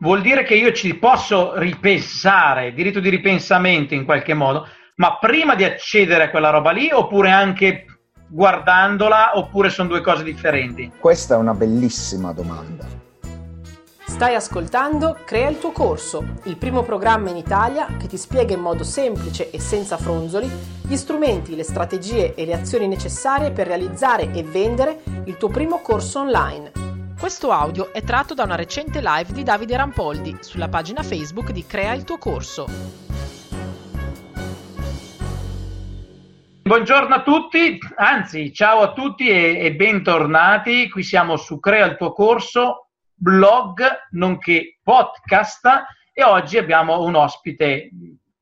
vuol dire che io ci posso ripensare, diritto di ripensamento in qualche modo, ma prima di accedere a quella roba lì oppure anche guardandola oppure sono due cose differenti? Questa è una bellissima domanda. Stai ascoltando Crea il tuo corso, il primo programma in Italia che ti spiega in modo semplice e senza fronzoli gli strumenti, le strategie e le azioni necessarie per realizzare e vendere il tuo primo corso online. Questo audio è tratto da una recente live di Davide Rampoldi sulla pagina Facebook di Crea il tuo corso. Buongiorno a tutti, anzi ciao a tutti e, e bentornati. Qui siamo su Crea il tuo corso blog nonché podcast e oggi abbiamo un ospite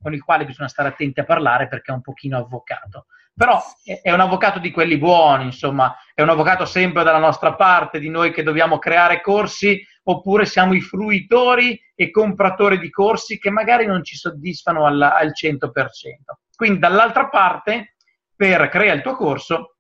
con il quale bisogna stare attenti a parlare perché è un pochino avvocato. Però è un avvocato di quelli buoni, insomma, è un avvocato sempre dalla nostra parte, di noi che dobbiamo creare corsi, oppure siamo i fruitori e compratori di corsi che magari non ci soddisfano al, al 100%. Quindi dall'altra parte, per creare il tuo corso,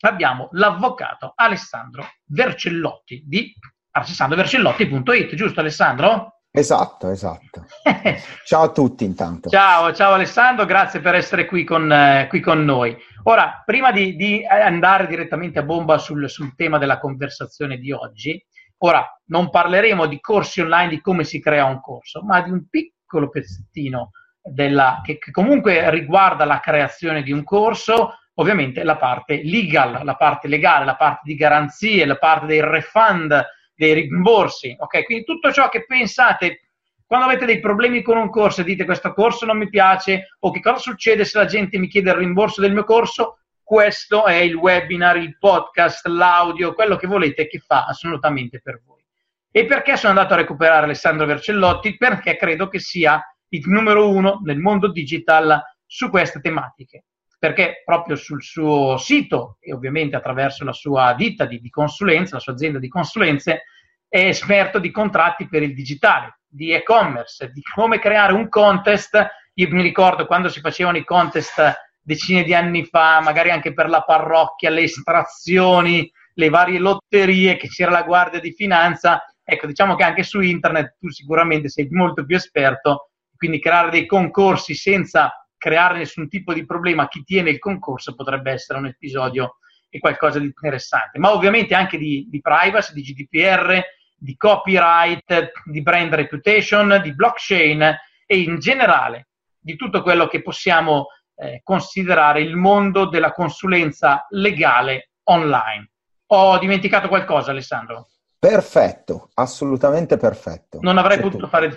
abbiamo l'avvocato Alessandro Vercellotti di alessandrovercellotti.it, giusto Alessandro? Esatto, esatto. ciao a tutti intanto. Ciao, ciao Alessandro, grazie per essere qui con, eh, qui con noi. Ora, prima di, di, andare direttamente a bomba sul, sul tema della conversazione di oggi, ora non parleremo di corsi online, di come si crea un corso, ma di un piccolo pezzettino della, che, che comunque riguarda la creazione di un corso, ovviamente la parte legal, la parte legale, la parte di garanzie, la parte dei refund, dei rimborsi, ok? Quindi tutto ciò che pensate quando avete dei problemi con un corso e dite questo corso non mi piace o che cosa succede se la gente mi chiede il rimborso del mio corso, questo è il webinar, il podcast, l'audio, quello che volete che fa assolutamente per voi. E perché sono andato a recuperare Alessandro Vercellotti? Perché credo che sia il numero uno nel mondo digital su queste tematiche. Perché proprio sul suo sito e ovviamente attraverso la sua ditta di, di consulenza, la sua azienda di consulenze, è esperto di contratti per il digitale, di e-commerce, di come creare un contest. Io mi ricordo quando si facevano i contest decine di anni fa, magari anche per la parrocchia, le estrazioni, le varie lotterie, che c'era la guardia di finanza. Ecco, diciamo che anche su internet tu sicuramente sei molto più esperto, quindi creare dei concorsi senza creare nessun tipo di problema a chi tiene il concorso potrebbe essere un episodio e qualcosa di interessante. Ma ovviamente anche di, di privacy, di GDPR, di copyright, di brand reputation, di blockchain e in generale di tutto quello che possiamo eh, considerare il mondo della consulenza legale online. Ho dimenticato qualcosa, Alessandro? Perfetto, assolutamente perfetto. Non avrei C'è potuto tu. fare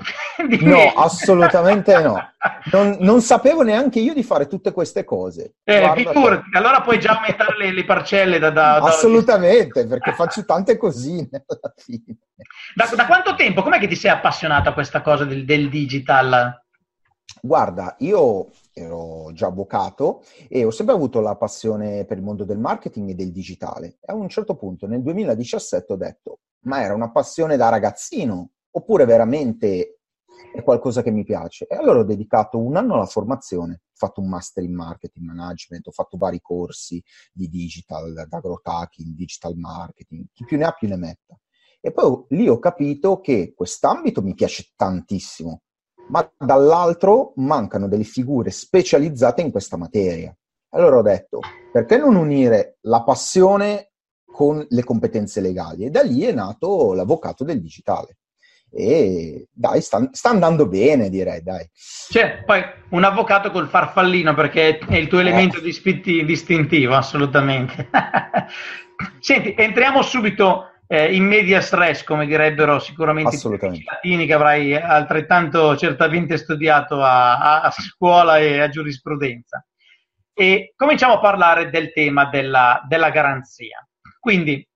di più. No, assolutamente no. Non, non, sapevo neanche io di fare tutte queste cose. Eh, figurati, allora puoi già aumentare le, le parcelle da, da, Assolutamente, da... perché faccio tante cosine alla fine. Da, da quanto tempo? Com'è che ti sei appassionato a questa cosa del, del digital? Guarda, io ero già avvocato e ho sempre avuto la passione per il mondo del marketing e del digitale. E a un certo punto, nel 2017, ho detto, ma era una passione da ragazzino oppure veramente è qualcosa che mi piace? E allora ho dedicato un anno alla formazione, ho fatto un master in marketing management, ho fatto vari corsi di digital, da growth hacking, digital marketing, chi più ne ha più ne metta. E poi lì ho capito che quest'ambito mi piace tantissimo, ma dall'altro mancano delle figure specializzate in questa materia. Allora ho detto, perché non unire la passione con le competenze legali? E da lì è nato l'avvocato del digitale. E dai, sta, sta andando bene, direi, dai. C'è poi un avvocato col farfallino perché è il tuo eh. elemento eh. distintivo, assolutamente. Senti, entriamo subito eh, in media stress, come direbbero sicuramente i latini che avrai altrettanto certamente studiato a, a, scuola e a giurisprudenza. E cominciamo a parlare del tema della, della garanzia. Quindi,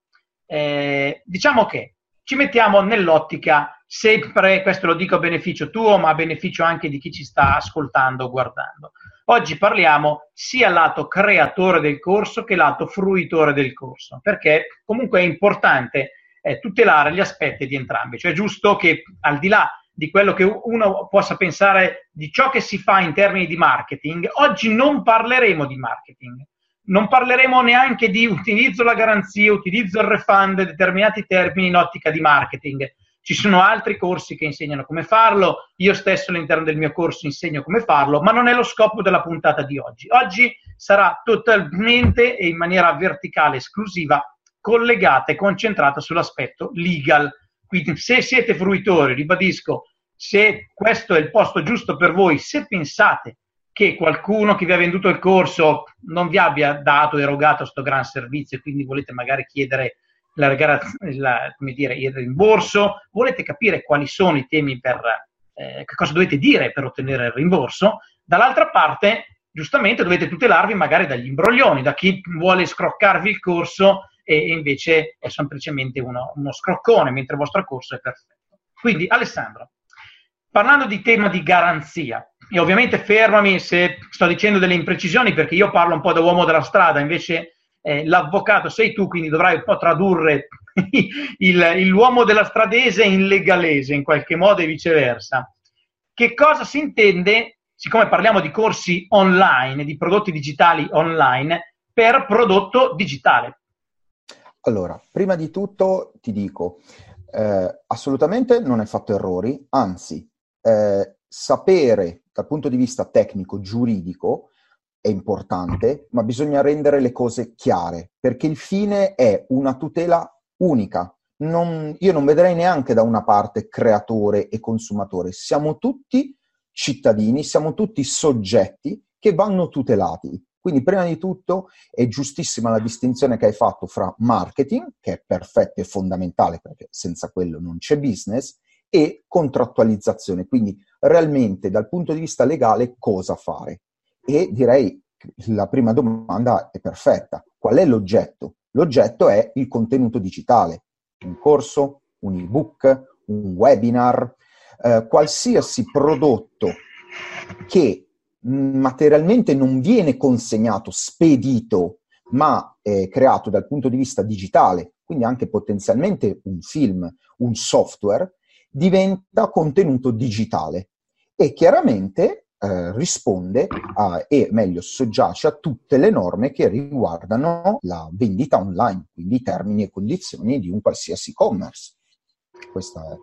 eh, diciamo che ci mettiamo nell'ottica sempre, questo lo dico a beneficio tuo, ma a beneficio anche di chi ci sta ascoltando o guardando. Oggi parliamo sia lato creatore del corso che lato fruitore del corso, perché comunque è importante eh, tutelare gli aspetti di entrambi. Cioè è giusto che al di là di quello che uno possa pensare di ciò che si fa in termini di marketing, oggi non parleremo di marketing. Non parleremo neanche di utilizzo la garanzia, utilizzo il refund, determinati termini in ottica di marketing ci sono altri corsi che insegnano come farlo, io stesso all'interno del mio corso insegno come farlo, ma non è lo scopo della puntata di oggi. Oggi sarà totalmente e in maniera verticale esclusiva collegata e concentrata sull'aspetto legal. Quindi se siete fruitori, ribadisco, se questo è il posto giusto per voi, se pensate che qualcuno che vi ha venduto il corso non vi abbia dato, erogato questo gran servizio e quindi volete magari chiedere la, la, dire, il rimborso, volete capire quali sono i temi per, eh, che cosa dovete dire per ottenere il rimborso, dall'altra parte giustamente dovete tutelarvi magari dagli imbroglioni, da chi vuole scroccarvi il corso e invece è semplicemente uno, uno scroccone, mentre il vostro corso è perfetto. Quindi Alessandro, parlando di tema di garanzia, e ovviamente fermami se sto dicendo delle imprecisioni perché io parlo un po' da uomo della strada, invece eh, l'avvocato sei tu, quindi dovrai un po' tradurre il, l'uomo della stradese in legalese in qualche modo e viceversa. Che cosa si intende, siccome parliamo di corsi online, di prodotti digitali online, per prodotto digitale? Allora, prima di tutto ti dico, eh, assolutamente non hai fatto errori, anzi, eh, sapere dal punto di vista tecnico, giuridico, è importante, ma bisogna rendere le cose chiare, perché il fine è una tutela unica. Non, io non vedrei neanche da una parte creatore e consumatore, siamo tutti cittadini, siamo tutti soggetti che vanno tutelati. Quindi prima di tutto è giustissima la distinzione che hai fatto fra marketing, che è perfetto e fondamentale perché senza quello non c'è business, e contrattualizzazione, quindi realmente dal punto di vista legale cosa fare. E direi che la prima domanda è perfetta. Qual è l'oggetto? L'oggetto è il contenuto digitale, un corso, un ebook, un webinar, eh, qualsiasi prodotto che materialmente non viene consegnato, spedito, ma è creato dal punto di vista digitale, quindi anche potenzialmente un film, un software, diventa contenuto digitale e chiaramente eh, risponde a, e meglio soggiace a tutte le norme che riguardano la vendita online, quindi i termini e condizioni di un qualsiasi e-commerce. Questa è.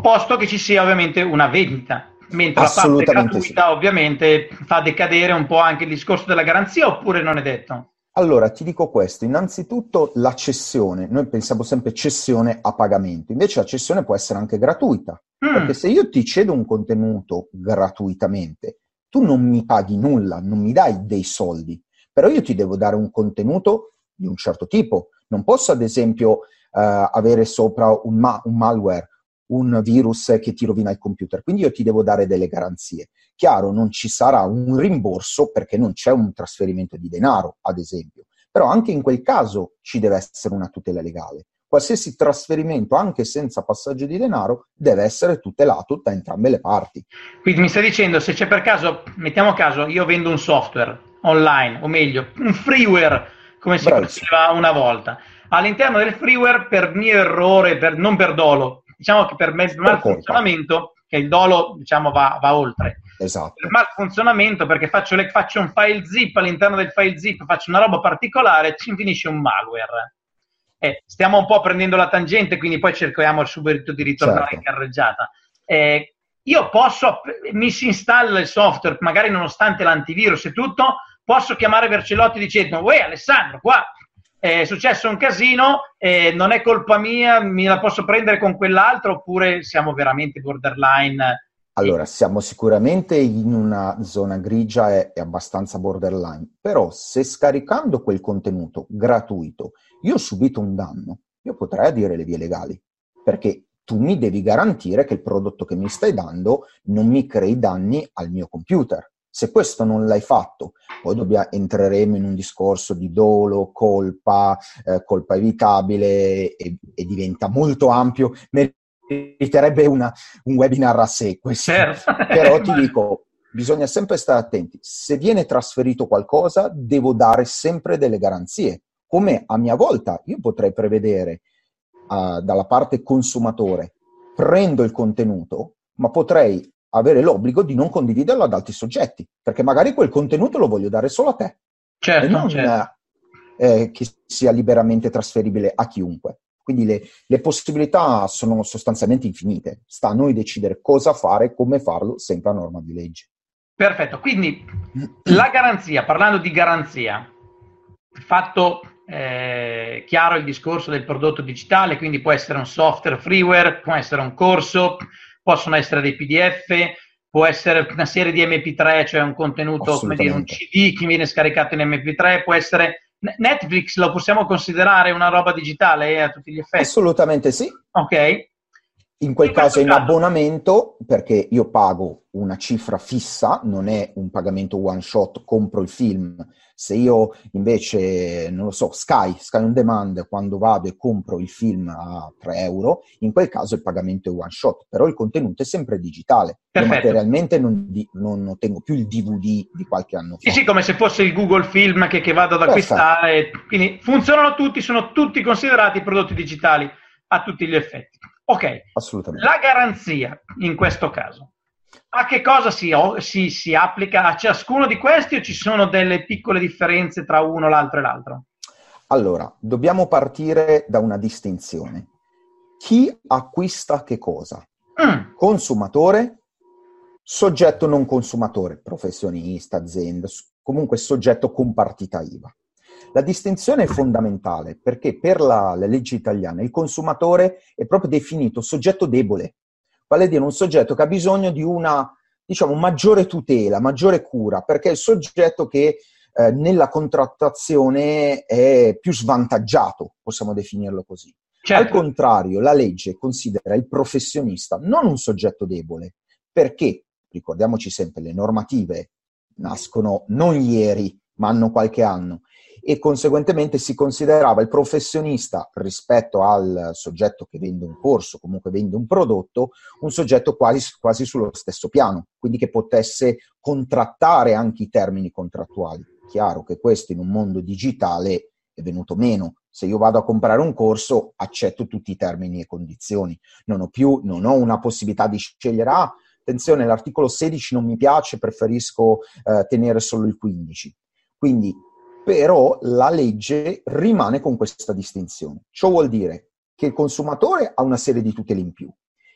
Posto che ci sia ovviamente una vendita, mentre la parte gratuita sì. ovviamente fa decadere un po' anche il discorso della garanzia oppure non è detto? Allora, ti dico questo, innanzitutto la cessione, noi pensiamo sempre cessione a pagamento, invece la cessione può essere anche gratuita, mm. perché se io ti cedo un contenuto gratuitamente, tu non mi paghi nulla, non mi dai dei soldi, però io ti devo dare un contenuto di un certo tipo, non posso ad esempio uh, avere sopra un, ma- un malware, un virus che ti rovina il computer, quindi io ti devo dare delle garanzie. Chiaro, non ci sarà un rimborso perché non c'è un trasferimento di denaro, ad esempio, però anche in quel caso ci deve essere una tutela legale. Qualsiasi trasferimento, anche senza passaggio di denaro, deve essere tutelato da entrambe le parti. Quindi mi stai dicendo, se c'è per caso, mettiamo caso, io vendo un software online, o meglio, un freeware, come si diceva una volta. All'interno del freeware, per mio errore, per, non per dolo, diciamo che per malfunzionamento, che il dolo diciamo, va, va oltre Esatto. Per malfunzionamento, perché faccio, le, faccio, un file zip, all'interno del file zip faccio una roba particolare, ci finisce un malware. Eh, stiamo un po' prendendo la tangente, quindi poi cerchiamo subito di ritornare certo. in carreggiata. Eh, io posso, mi si installa il software, magari nonostante l'antivirus e tutto, posso chiamare Vercelotti dicendo, uè Alessandro, qua è successo un casino, eh, non è colpa mia, mi la posso prendere con quell'altro, oppure siamo veramente borderline allora, siamo sicuramente in una zona grigia e, e, abbastanza borderline, però se scaricando quel contenuto gratuito io ho subito un danno, io potrei adire le vie legali, perché tu mi devi garantire che il prodotto che mi stai dando non mi crei danni al mio computer. Se questo non l'hai fatto, poi dobbiamo, entreremo in un discorso di dolo, colpa, eh, colpa evitabile e, e diventa molto ampio meriterebbe una, un webinar a sé questo. Certo. Però ti dico, bisogna sempre stare attenti. Se viene trasferito qualcosa, devo dare sempre delle garanzie. Come a mia volta io potrei prevedere uh, dalla parte consumatore, prendo il contenuto, ma potrei avere l'obbligo di non condividerlo ad altri soggetti, perché magari quel contenuto lo voglio dare solo a te. Certo, e non certo. Eh, che sia liberamente trasferibile a chiunque. Quindi le, le, possibilità sono sostanzialmente infinite. Sta a noi decidere cosa fare, come farlo, sempre a norma di legge. Perfetto, quindi la garanzia, parlando di garanzia, fatto eh, chiaro il discorso del prodotto digitale, quindi può essere un software freeware, può essere un corso, possono essere dei PDF, può essere una serie di MP3, cioè un contenuto, come dire, un CD che viene scaricato in MP3, può essere Netflix lo possiamo considerare una roba digitale eh, a tutti gli effetti? Assolutamente sì. Ok. In quel in caso è in abbonamento perché io pago una cifra fissa, non è un pagamento one shot, compro il film. Se io invece, non lo so, Sky, Sky on Demand, quando vado e compro il film a 3 euro, in quel caso il pagamento è one shot, però il contenuto è sempre digitale. Perfetto. Io materialmente non, di, non, ottengo più il DVD di qualche anno fa. Sì, sì, come se fosse il Google Film che, che vado ad acquistare. Perfetto. Quindi funzionano tutti, sono tutti considerati prodotti digitali a tutti gli effetti. Ok, assolutamente. La garanzia in questo caso, a che cosa si, si, si, applica a ciascuno di questi o ci sono delle piccole differenze tra uno, l'altro e l'altro? Allora, dobbiamo partire da una distinzione. Chi acquista che cosa? Mm. Consumatore, soggetto non consumatore, professionista, azienda, comunque soggetto con partita IVA. La distinzione è fondamentale perché per la, la legge italiana il consumatore è proprio definito soggetto debole, vale a dire un soggetto che ha bisogno di una diciamo, maggiore tutela, maggiore cura, perché è il soggetto che eh, nella contrattazione è più svantaggiato, possiamo definirlo così. Certo. Al contrario, la legge considera il professionista non un soggetto debole, perché, ricordiamoci sempre, le normative nascono non ieri, ma hanno qualche anno e conseguentemente si considerava il professionista rispetto al soggetto che vende un corso, comunque vende un prodotto, un soggetto quasi, quasi sullo stesso piano, quindi che potesse contrattare anche i termini contrattuali. Chiaro che questo in un mondo digitale è venuto meno. Se io vado a comprare un corso, accetto tutti i termini e condizioni. Non ho più, non ho una possibilità di scegliere, ah, attenzione, l'articolo 16 non mi piace, preferisco eh, tenere solo il 15. Quindi però la legge rimane con questa distinzione. Ciò vuol dire che il consumatore ha una serie di tutele in più,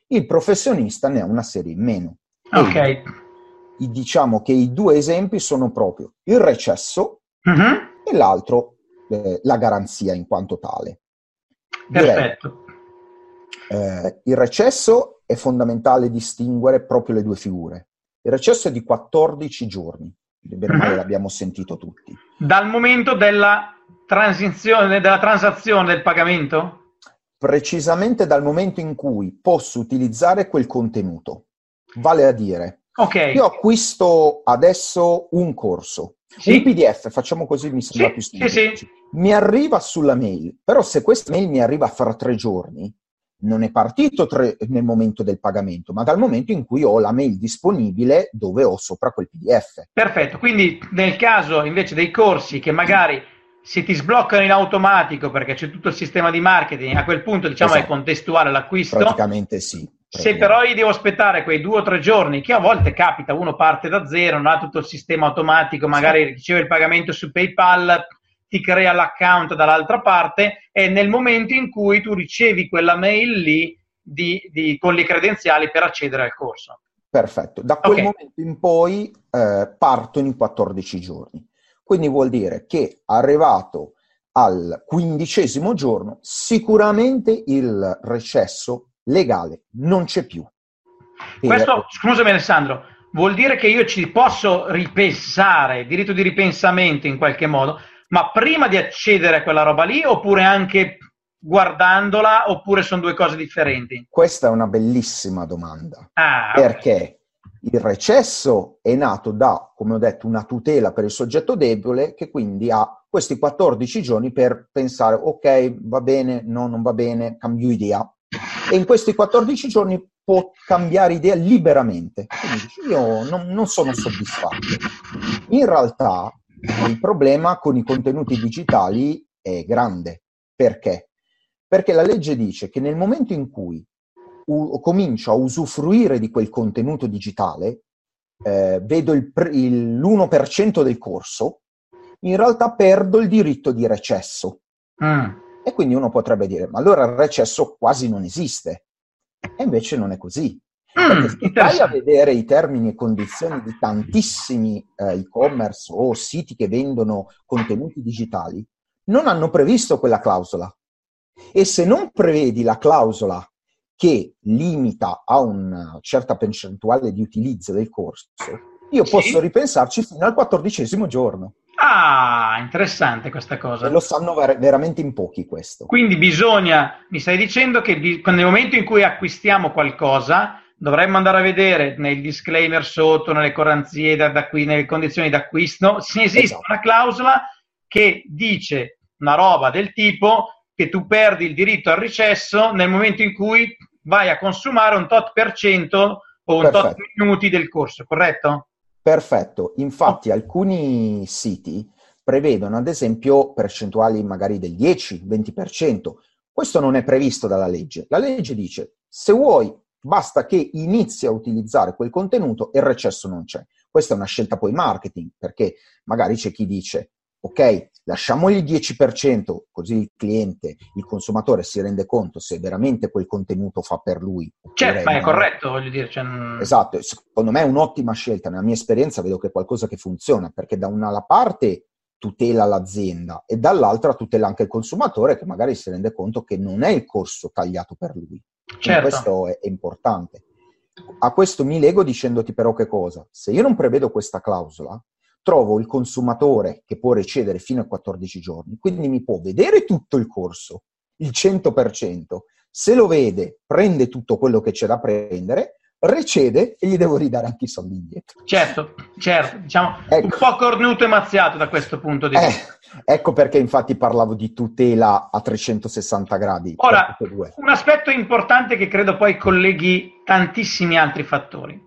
il professionista ne ha una serie in meno. Ok. E, diciamo che i due esempi sono proprio il recesso uh-huh. e l'altro eh, la garanzia in quanto tale. Perfetto. Direi, eh, il recesso è fondamentale distinguere proprio le due figure. Il recesso è di 14 giorni bene male l'abbiamo sentito tutti. Dal momento della transizione, della transazione del pagamento? Precisamente dal momento in cui posso utilizzare quel contenuto. Vale a dire, okay. io acquisto adesso un corso, sì. un PDF, facciamo così, mi sembra sì, più semplice. Sì. Mi arriva sulla mail, però se questa mail mi arriva fra tre giorni, non è partito tre, nel momento del pagamento, ma dal momento in cui ho la mail disponibile dove ho sopra quel PDF. Perfetto, quindi nel caso invece dei corsi che magari si ti sbloccano in automatico perché c'è tutto il sistema di marketing, a quel punto diciamo esatto. è contestuale l'acquisto. Praticamente sì. Se però io devo aspettare quei due o tre giorni, che a volte capita, uno parte da zero, non ha tutto il sistema automatico, magari sì. riceve il pagamento su PayPal, ti crea l'account dall'altra parte e nel momento in cui tu ricevi quella mail lì di, di, con le credenziali per accedere al corso. Perfetto, da quel okay. momento in poi eh, partono i 14 giorni. Quindi vuol dire che arrivato al quindicesimo giorno sicuramente il recesso legale non c'è più. Questo, scusami Alessandro, vuol dire che io ci posso ripensare, diritto di ripensamento in qualche modo, ma prima di accedere a quella roba lì oppure anche guardandola oppure sono due cose differenti? Questa è una bellissima domanda. Ah, perché okay. il recesso è nato da, come ho detto, una tutela per il soggetto debole che quindi ha questi 14 giorni per pensare ok, va bene, no, non va bene, cambio idea. E in questi 14 giorni può cambiare idea liberamente. Quindi io non, non sono soddisfatto. In realtà il problema con i contenuti digitali è grande. Perché? Perché la legge dice che nel momento in cui u- comincio a usufruire di quel contenuto digitale, eh, vedo il pr- il, l'1% del corso, in realtà perdo il diritto di recesso. Mm. E quindi uno potrebbe dire, ma allora il recesso quasi non esiste. E invece non è così. Mm, se vai a vedere i termini e condizioni di tantissimi eh, e-commerce o siti che vendono contenuti digitali, non hanno previsto quella clausola. E se non prevedi la clausola che limita a una certa percentuale di utilizzo del corso, io sì. posso ripensarci fino al quattordicesimo giorno. Ah, interessante questa cosa. E lo sanno ver- veramente in pochi questo. Quindi bisogna, mi stai dicendo che bi- nel momento in cui acquistiamo qualcosa, dovremmo andare a vedere nei disclaimer sotto, nelle garanzie da, da qui, nelle condizioni d'acquisto, se esiste esatto. una clausola che dice una roba del tipo che tu perdi il diritto al recesso nel momento in cui vai a consumare un tot per cento o un Perfetto. tot minuti del corso, corretto? Perfetto, infatti oh. alcuni siti prevedono ad esempio percentuali magari del 10-20%. Questo non è previsto dalla legge. La legge dice se vuoi basta che inizi a utilizzare quel contenuto e il recesso non c'è. Questa è una scelta poi marketing, perché magari c'è chi dice ok, lasciamogli il 10%, così il cliente, il consumatore si rende conto se veramente quel contenuto fa per lui. Certo, ma è corretto, voglio dire. Cioè... Esatto, secondo me è un'ottima scelta, nella mia esperienza vedo che è qualcosa che funziona, perché da una parte tutela l'azienda e dall'altra tutela anche il consumatore che magari si rende conto che non è il corso tagliato per lui. Certo. Questo è, è importante. A questo mi lego dicendoti però che cosa? Se io non prevedo questa clausola, trovo il consumatore che può recedere fino a 14 giorni, quindi mi può vedere tutto il corso, il 100%, se lo vede, prende tutto quello che c'è da prendere, recede e gli devo ridare anche i soldi indietro. Certo, certo, diciamo ecco. un po' cornuto e mazziato da questo punto di eh, vista. Ecco perché infatti parlavo di tutela a 360 gradi. Ora, un aspetto importante che credo poi colleghi tantissimi altri fattori.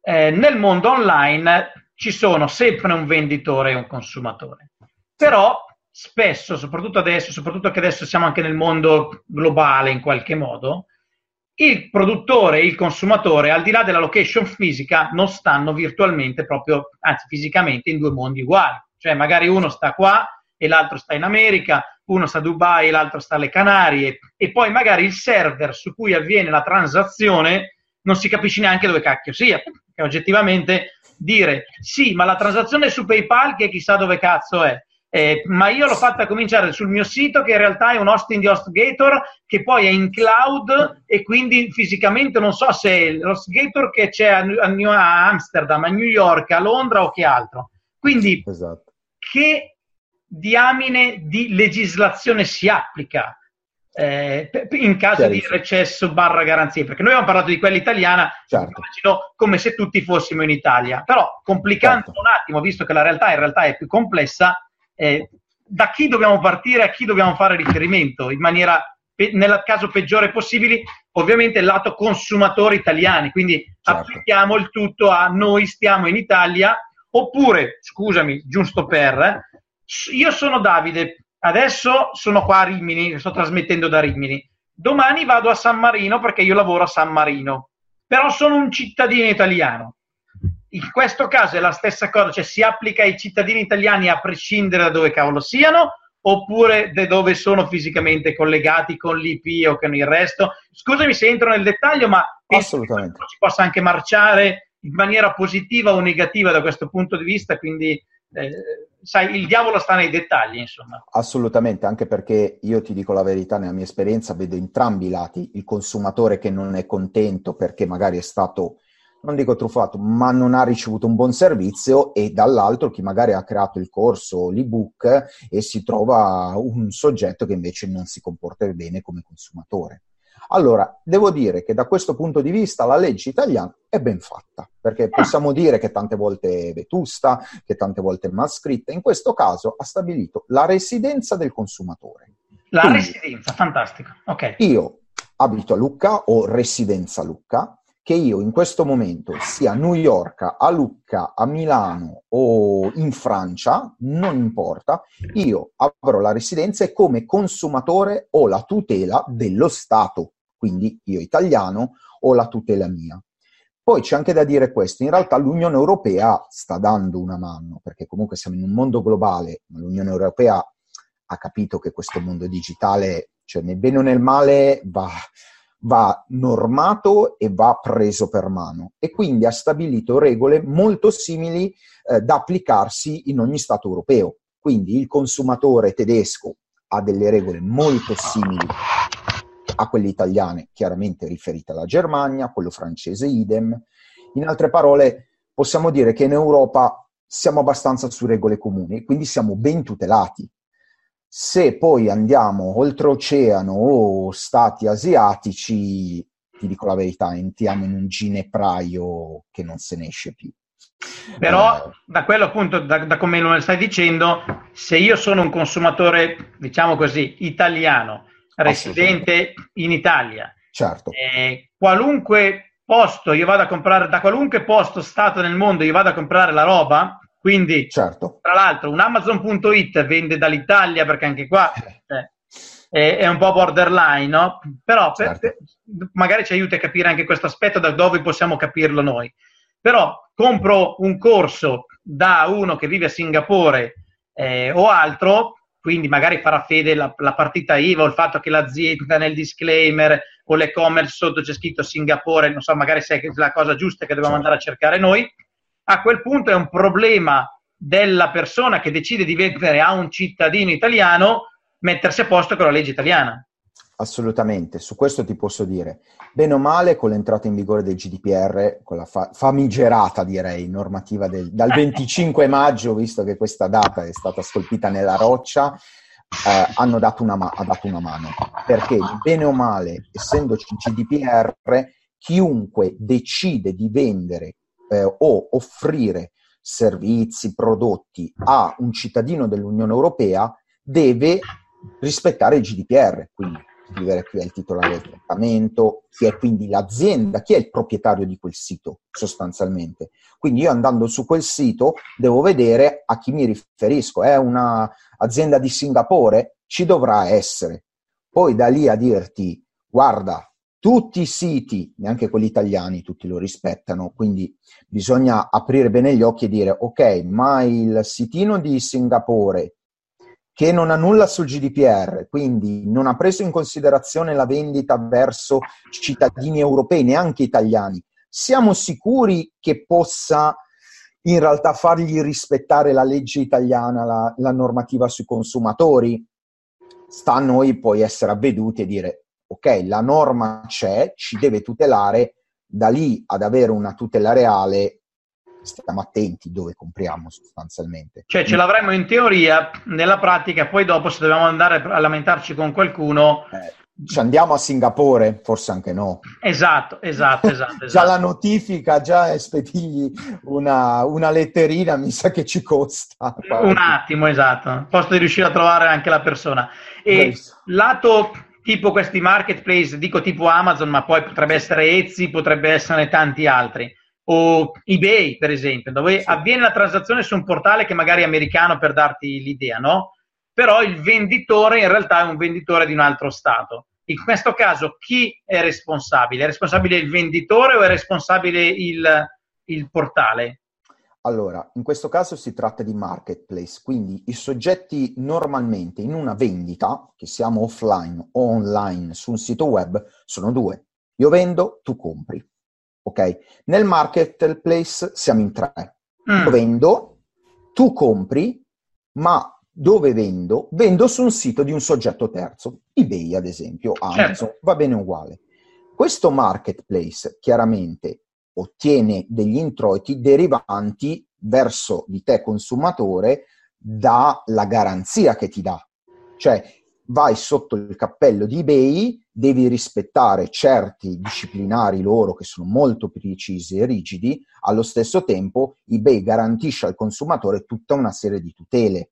Eh, nel mondo online ci sono sempre un venditore e un consumatore. Però spesso, soprattutto adesso, soprattutto che adesso siamo anche nel mondo globale in qualche modo, il produttore e il consumatore, al di là della location fisica, non stanno virtualmente proprio, anzi fisicamente, in due mondi uguali. Cioè magari uno sta qua e l'altro sta in America, uno sta a Dubai e l'altro sta alle Canarie, e poi magari il server su cui avviene la transazione non si capisce neanche dove cacchio sia, perché oggettivamente dire sì, ma la transazione è su PayPal che chissà dove cazzo è. Eh, ma io l'ho fatta cominciare sul mio sito che in realtà è un hosting di HostGator che poi è in cloud e quindi fisicamente non so se è l'HostGator che c'è a, a, Amsterdam, a New York, a Londra o che altro. Quindi esatto. che diamine di legislazione si applica? eh, in caso di recesso barra garanzie, perché noi abbiamo parlato di quella italiana, certo. immagino come se tutti fossimo in Italia, però complicando certo. un attimo, visto che la realtà in realtà è più complessa, eh, da chi dobbiamo partire, a chi dobbiamo fare riferimento, in maniera, nel caso peggiore possibile, ovviamente il lato consumatori italiani, quindi certo. applichiamo il tutto a noi stiamo in Italia, oppure, scusami, giusto per, io sono Davide, Adesso sono qua a Rimini, sto trasmettendo da Rimini. Domani vado a San Marino perché io lavoro a San Marino, però sono un cittadino italiano. In questo caso è la stessa cosa, cioè si applica ai cittadini italiani a prescindere da dove cavolo siano oppure da dove sono fisicamente collegati con l'IP o con il resto. Scusami se entro nel dettaglio, ma che si possa anche marciare in maniera positiva o negativa da questo punto di vista, quindi eh, sai, il diavolo sta nei dettagli, insomma. Assolutamente, anche perché io ti dico la verità, nella mia esperienza vedo entrambi i lati, il consumatore che non è contento perché magari è stato, non dico truffato, ma non ha ricevuto un buon servizio e dall'altro chi magari ha creato il corso, l'ebook e si trova un soggetto che invece non si comporta bene come consumatore. Allora, devo dire che da questo punto di vista la legge italiana è ben fatta, perché possiamo dire che tante volte è vetusta, che tante volte è mal scritta, in questo caso ha stabilito la residenza del consumatore. La Quindi, residenza, fantastico. Okay. Io abito a Lucca o residenza Lucca, che io in questo momento sia a New York, a Lucca, a Milano o in Francia, non importa, io avrò la residenza e come consumatore ho la tutela dello Stato quindi io italiano ho la tutela mia. Poi c'è anche da dire questo, in realtà l'Unione Europea sta dando una mano, perché comunque siamo in un mondo globale, ma l'Unione Europea ha capito che questo mondo digitale, cioè nel bene o nel male, va, va normato e va preso per mano e quindi ha stabilito regole molto simili eh, da applicarsi in ogni Stato europeo. Quindi il consumatore tedesco ha delle regole molto simili a quelle italiane, chiaramente riferite alla Germania, quello francese idem. In altre parole, possiamo dire che in Europa siamo abbastanza su regole comuni, quindi siamo ben tutelati. Se poi andiamo oltreoceano o stati asiatici, ti dico la verità, entriamo in un ginepraio che non se ne esce più. Però, da quello appunto, da, da come lo stai dicendo, se io sono un consumatore, diciamo così, italiano, residente in Italia, certo. eh, qualunque posto io vado a comprare, da qualunque posto, stato nel mondo, io vado a comprare la roba, quindi, certo. tra l'altro, un Amazon.it vende dall'Italia perché anche qua eh, è, è, un po' borderline, no? Però per, certo. per, magari ci aiuta a capire anche questo aspetto da dove possiamo capirlo noi. Però compro un corso da uno che vive a Singapore eh, o altro, quindi magari farà fede la, la, partita IVA o il fatto che l'azienda nel disclaimer o l'e-commerce sotto c'è scritto Singapore, non so, magari se è la cosa giusta che dobbiamo certo. andare a cercare noi, a quel punto è un problema della persona che decide di vendere a un cittadino italiano mettersi a posto con la legge italiana. Assolutamente, su questo ti posso dire, bene o male con l'entrata in vigore del GDPR, con la fa- famigerata direi normativa del, dal 25 maggio, visto che questa data è stata scolpita nella roccia, eh, hanno dato una ma- ha dato una mano, perché bene o male, essendoci il GDPR, chiunque decide di vendere eh, o offrire servizi, prodotti a un cittadino dell'Unione Europea deve rispettare il GDPR, quindi scrivere chi è il titolare del trattamento, chi è quindi l'azienda, chi è il proprietario di quel sito sostanzialmente. Quindi io andando su quel sito devo vedere a chi mi riferisco. È un'azienda di Singapore? Ci dovrà essere. Poi da lì a dirti, guarda, tutti i siti, neanche quelli italiani, tutti lo rispettano, quindi bisogna aprire bene gli occhi e dire, ok, ma il sitino di Singapore che non ha nulla sul GDPR, quindi non ha preso in considerazione la vendita verso cittadini europei, neanche italiani, siamo sicuri che possa in realtà fargli rispettare la legge italiana, la, la normativa sui consumatori? Sta a noi poi essere avveduti e dire, ok, la norma c'è, ci deve tutelare, da lì ad avere una tutela reale stiamo attenti dove compriamo sostanzialmente. Cioè ce l'avremmo in teoria, nella pratica, poi dopo se dobbiamo andare a lamentarci con qualcuno... Eh, ci andiamo a Singapore, forse anche no. Esatto, esatto, esatto. già esatto. la notifica, già spedigli una, una, letterina, mi sa che ci costa. Un attimo, esatto. Posto di riuscire a trovare anche la persona. E Bellissimo. lato tipo questi marketplace, dico tipo Amazon, ma poi potrebbe essere Etsy, potrebbe essere tanti altri o eBay, per esempio, dove sì. avviene la transazione su un portale che magari è americano per darti l'idea, no? Però il venditore in realtà è un venditore di un altro Stato. In questo caso chi è responsabile? È responsabile il venditore o è responsabile il, il portale? Allora, in questo caso si tratta di marketplace, quindi i soggetti normalmente in una vendita, che siamo offline o online su un sito web, sono due. Io vendo, tu compri ok? Nel marketplace siamo in tre. Mm. Io vendo, tu compri, ma dove vendo? Vendo su un sito di un soggetto terzo, eBay ad esempio, Amazon, certo. va bene uguale. Questo marketplace chiaramente ottiene degli introiti derivanti verso di te consumatore dalla garanzia che ti dà. Cioè, vai sotto il cappello di eBay, devi rispettare certi disciplinari loro che sono molto precisi e rigidi, allo stesso tempo eBay garantisce al consumatore tutta una serie di tutele.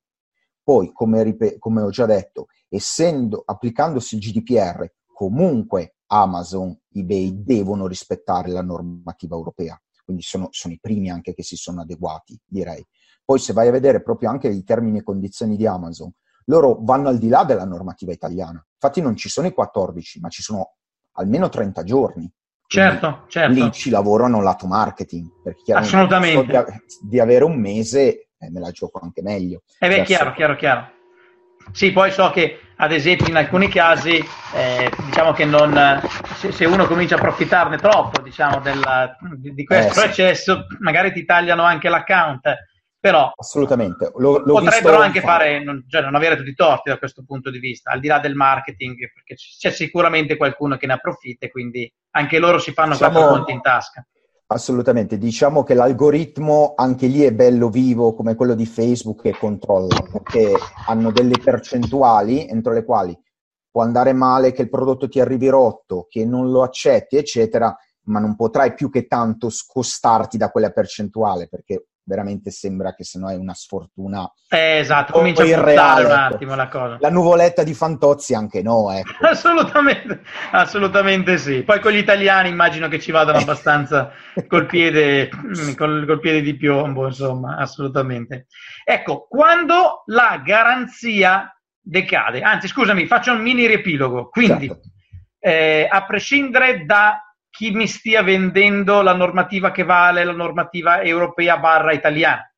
Poi, come, come ho già detto, essendo, applicandosi il GDPR, comunque Amazon, eBay devono rispettare la normativa europea. Quindi sono, sono i primi anche che si sono adeguati, direi. Poi se vai a vedere proprio anche i termini e condizioni di Amazon, loro vanno al di là della normativa italiana. Infatti non ci sono i 14, ma ci sono almeno 30 giorni. Certo, certo. Lì ci lavorano lato marketing, perché Assolutamente. So di, di, avere un mese eh, me la gioco anche meglio. Eh beh, Adesso, chiaro, chiaro, chiaro. Sì, poi so che ad esempio in alcuni casi eh, diciamo che non, se, se, uno comincia a approfittarne troppo diciamo, della, di, di, questo eh, eccesso, sì. magari ti tagliano anche l'account. Però assolutamente lo, potrebbero anche fare, non, cioè non avere tutti i torti da questo punto di vista, al di là del marketing, perché c'è sicuramente qualcuno che ne approfitta, quindi anche loro si fanno diciamo, quattro conti in tasca. Assolutamente, diciamo che l'algoritmo anche lì è bello vivo come quello di Facebook e controlla, perché hanno delle percentuali entro le quali può andare male che il prodotto ti arrivi rotto, che non lo accetti, eccetera, ma non potrai più che tanto scostarti da quella percentuale, perché veramente sembra che se no è una sfortuna. Eh, esatto, comincia a irreale, un ecco. attimo la cosa. La nuvoletta di Fantozzi anche no, ecco. assolutamente, assolutamente sì. Poi con gli italiani immagino che ci vadano abbastanza col piede, col, col piede di piombo, insomma, assolutamente. Ecco, quando la garanzia decade, anzi scusami, faccio un mini riepilogo, quindi certo. eh, a prescindere da chi mi stia vendendo la normativa che vale, la normativa europea barra italiana.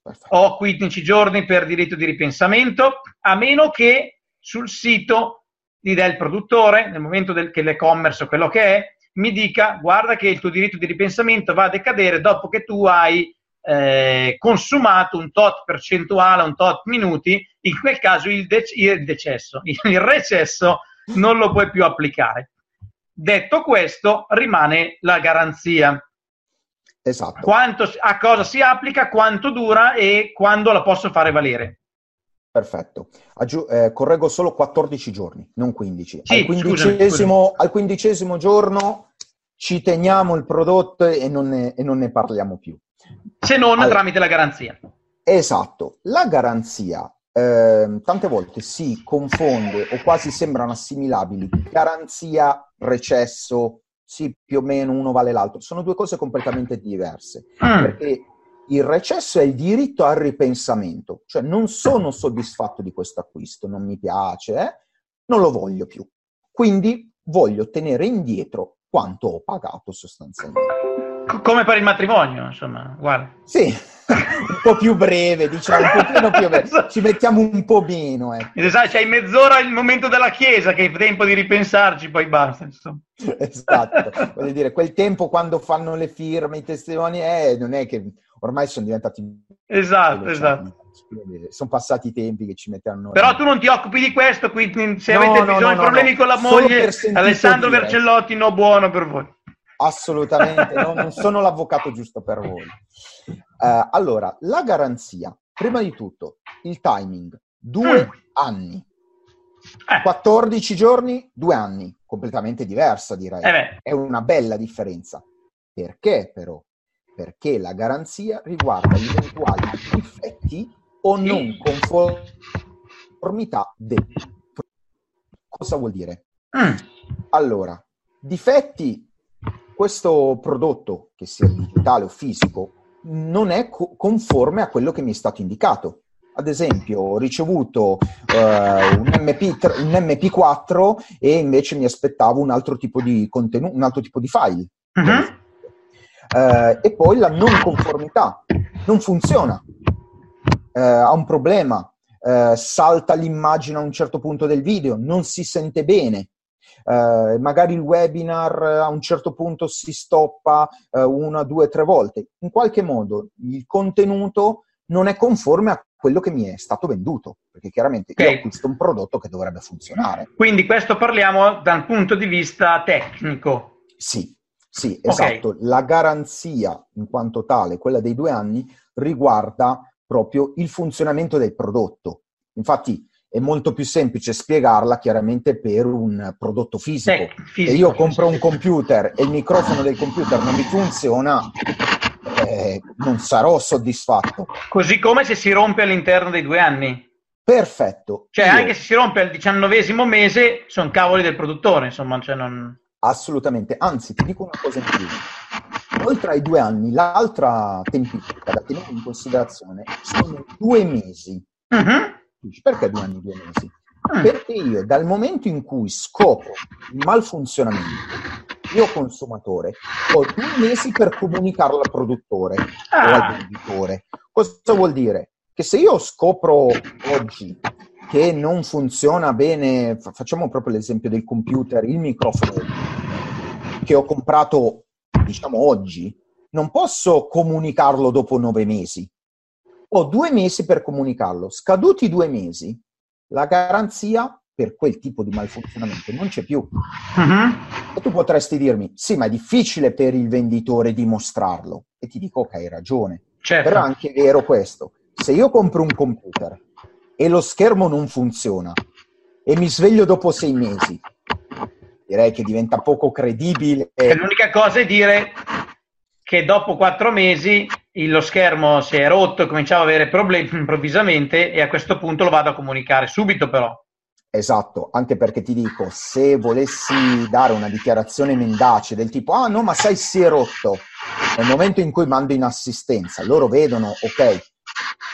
Perfetto. Ho 15 giorni per diritto di ripensamento, a meno che sul sito del produttore, nel momento del, che l'e-commerce o quello che è, mi dica guarda che il tuo diritto di ripensamento va a decadere dopo che tu hai eh, consumato un tot percentuale, un tot minuti, in quel caso il, de- il decesso, il recesso non lo puoi più applicare. Detto questo, rimane la garanzia. Esatto. Quanto, a cosa si applica, quanto dura e quando la posso fare valere. Perfetto. Aggiu- eh, correggo solo 14 giorni, non 15. Sì, al, quindicesimo, scusami, al, quindicesimo, giorno ci teniamo il prodotto e non ne, e non ne parliamo più. Se non allora, tramite la garanzia. Esatto. La garanzia eh, tante volte si confonde o quasi sembrano assimilabili garanzia, recesso, sì, più o meno uno vale l'altro. Sono due cose completamente diverse. Mm. Perché il recesso è il diritto al ripensamento, cioè non sono soddisfatto di questo acquisto, non mi piace, eh? non lo voglio più. Quindi voglio tenere indietro quanto ho pagato sostanzialmente. Come per il matrimonio, insomma, guarda. Sì, un po' più breve, diciamo, un pochino più breve. Ci mettiamo un po' meno. Ecco. Sai, c'hai mezz'ora il momento della chiesa, che è tempo di ripensarci, poi basta. Insomma. Esatto, voglio dire, quel tempo quando fanno le firme, i testimoni, eh, non è che ormai sono diventati... Esatto, esatto. Sono passati i tempi che ci metteranno. Però tu non ti occupi di questo, quindi se no, avete no, bisogno di no, problemi con la moglie, Alessandro dire. Vercellotti, no buono per voi. Assolutamente, no, non sono l'avvocato giusto per voi. Uh, allora, la garanzia, prima di tutto, il timing, due mm. anni. Eh. 14 giorni, due anni, completamente diversa direi. Eh È una bella differenza. Perché però? Perché la garanzia riguarda gli eventuali difetti o non conformità del Cosa vuol dire? Mm. Allora, difetti questo prodotto, che sia digitale o fisico, non è co- conforme a quello che mi è stato indicato. Ad esempio, ho ricevuto uh, un, MP, un, MP4 e invece mi aspettavo un altro tipo di contenuto, un altro tipo di file. Uh-huh. Uh, e poi la non conformità non funziona, uh, ha un problema, salta l'immagine a un certo punto del video, non si sente bene, eh, magari il webinar a un certo punto si stoppa eh, una, due, tre volte. In qualche modo il contenuto non è conforme a quello che mi è stato venduto, perché chiaramente okay. io acquisto un prodotto che dovrebbe funzionare. Quindi questo parliamo dal punto di vista tecnico. Sì, sì, esatto. Okay. La garanzia in quanto tale, quella dei due anni, riguarda proprio il funzionamento del prodotto. Infatti, è molto più semplice spiegarla chiaramente per un prodotto fisico. Eh, fisico. Se io compro un computer e il microfono del computer non mi funziona, eh, non sarò soddisfatto. Così come se si rompe all'interno dei due anni. Perfetto. Cioè, io... anche se si rompe al diciannovesimo mese, sono cavoli del produttore, insomma. Cioè non... Assolutamente. Anzi, ti dico una cosa in più. Oltre ai due anni, l'altra tempistica da tenere in considerazione sono due mesi. Uh-huh perché due anni e due mesi? Mm. Perché io dal momento in cui scopro il malfunzionamento, io consumatore, ho due mesi per comunicarlo al produttore ah. o al venditore. Cosa vuol dire? Che se io scopro oggi che non funziona bene, facciamo proprio l'esempio del computer, il microfono che ho comprato, diciamo, oggi, non posso comunicarlo dopo nove mesi. Ho due mesi per comunicarlo. Scaduti due mesi, la garanzia per quel tipo di malfunzionamento non c'è più. Uh-huh. E tu potresti dirmi, sì, ma è difficile per il venditore dimostrarlo. E ti dico, ok, hai ragione. Certo. Però è anche vero questo. Se io compro un computer e lo schermo non funziona e mi sveglio dopo sei mesi, direi che diventa poco credibile. E l'unica cosa è dire che dopo quattro mesi lo schermo si è rotto e cominciava ad avere problemi improvvisamente e a questo punto lo vado a comunicare subito però. Esatto, anche perché ti dico, se volessi dare una dichiarazione mendace del tipo, ah no, ma sai si è rotto, nel momento in cui mando in assistenza, loro vedono, ok,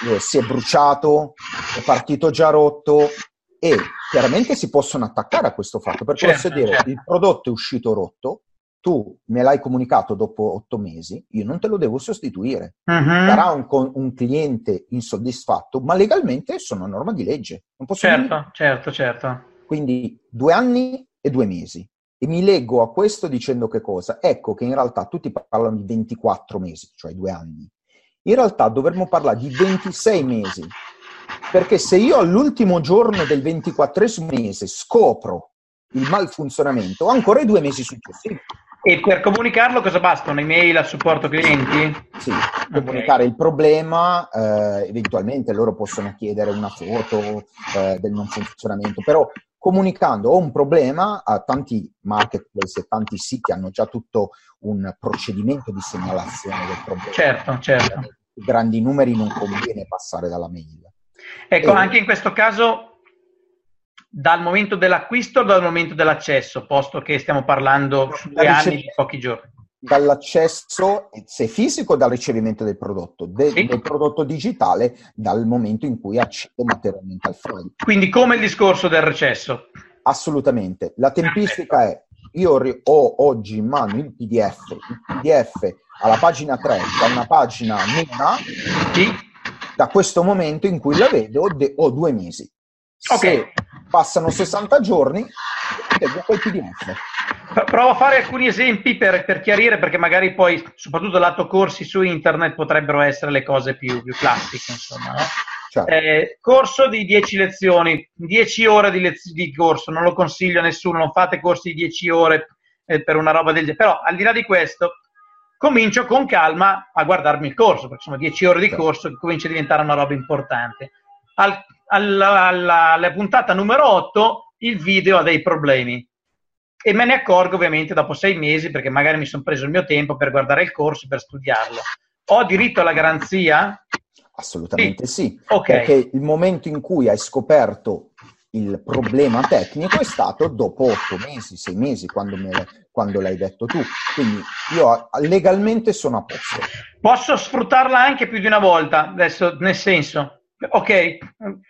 eh, si è bruciato, è partito già rotto e chiaramente si possono attaccare a questo fatto, perché certo, posso dire, certo. il prodotto è uscito rotto, tu me l'hai comunicato dopo otto mesi, io non te lo devo sostituire. Uh-huh. Sarà un, un, cliente insoddisfatto, ma legalmente sono a norma di legge. certo, dire. certo, certo. Quindi due anni e due mesi. E mi leggo a questo dicendo che cosa? Ecco che in realtà tutti parlano di 24 mesi, cioè due anni. In realtà dovremmo parlare di 26 mesi, perché se io all'ultimo giorno del 24 mese scopro il malfunzionamento, ho ancora i due mesi successivi. E per comunicarlo cosa basta? Un'email al supporto clienti? Sì, comunicare okay. il problema, eh, eventualmente loro possono chiedere una foto eh, del non funzionamento, però comunicando ho un problema, a tanti marketplace e tanti siti hanno già tutto un procedimento di segnalazione del problema. Certo, certo. Grandi numeri non conviene passare dalla mail. Ecco, e... anche in questo caso dal momento dell'acquisto o dal momento dell'accesso, posto che stiamo parlando di due anni di pochi giorni? Dall'accesso, se fisico, dal ricevimento del prodotto, de- sì. del prodotto digitale dal momento in cui accedo materialmente al file. Quindi come il discorso del recesso? Assolutamente. La tempistica è, io ho oggi in mano il PDF, il PDF alla pagina 3 da una pagina nera, sì. da questo momento in cui la vedo ho due mesi. Ok. Se passano 60 giorni, leggo quel PDF. Provo a fare alcuni esempi per, per, chiarire, perché magari poi, soprattutto lato corsi su internet, potrebbero essere le cose più, più classiche, insomma. No? Certo. Eh, corso di 10 lezioni, 10 ore di, lez- di, corso, non lo consiglio a nessuno, non fate corsi di 10 ore eh, per una roba del genere. Però, al di là di questo, comincio con calma a guardarmi il corso, perché sono 10 ore di certo. corso che comincia a diventare una roba importante. Al, alla, alla, alla puntata numero 8 il video ha dei problemi e me ne accorgo ovviamente dopo sei mesi perché magari mi sono preso il mio tempo per guardare il corso, per studiarlo. Ho diritto alla garanzia? Assolutamente sì, sì okay. perché il momento in cui hai scoperto il problema tecnico è stato dopo otto mesi, sei mesi, quando, me, quando, l'hai detto tu. Quindi io legalmente sono a posto. Posso sfruttarla anche più di una volta, adesso nel senso, ok,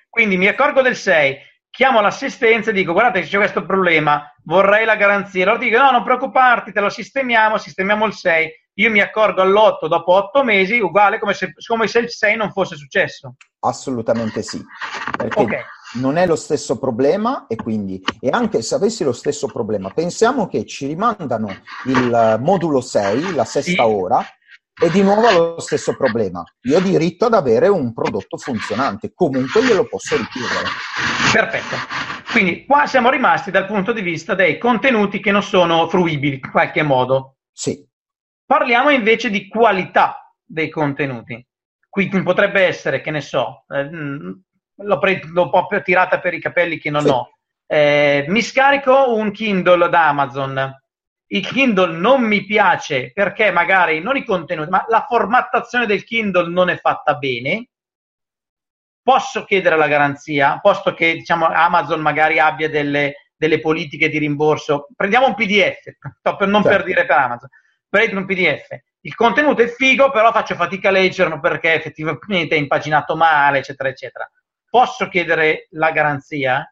quindi mi accorgo del 6, chiamo l'assistenza e dico guardate c'è questo problema, vorrei la garanzia. Loro dicono no, non preoccuparti, te lo sistemiamo, sistemiamo il 6. Io mi accorgo all'8 dopo 8 mesi, uguale come se, come se il 6 non fosse successo. Assolutamente sì, perché okay. non è lo stesso problema e quindi, e anche se avessi lo stesso problema, pensiamo che ci rimandano il modulo 6, la sesta sì. ora, e di nuovo lo stesso problema. Io ho diritto ad avere un prodotto funzionante, comunque glielo posso richiedere. Perfetto. Quindi qua siamo rimasti dal punto di vista dei contenuti che non sono fruibili in qualche modo. Sì. Parliamo invece di qualità dei contenuti. Qui potrebbe essere, che ne so, eh, mm, l'ho, pre- l'ho tirata per i capelli che non sì. ho. Eh, mi scarico un Kindle da Amazon il Kindle non mi piace perché magari non i contenuti, ma la formattazione del Kindle non è fatta bene, posso chiedere la garanzia, posto che diciamo, Amazon magari abbia delle, delle, politiche di rimborso. Prendiamo un PDF, non certo. per dire per Amazon, prendo un PDF. Il contenuto è figo, però faccio fatica a leggerlo perché effettivamente è impaginato male, eccetera, eccetera. Posso chiedere la garanzia?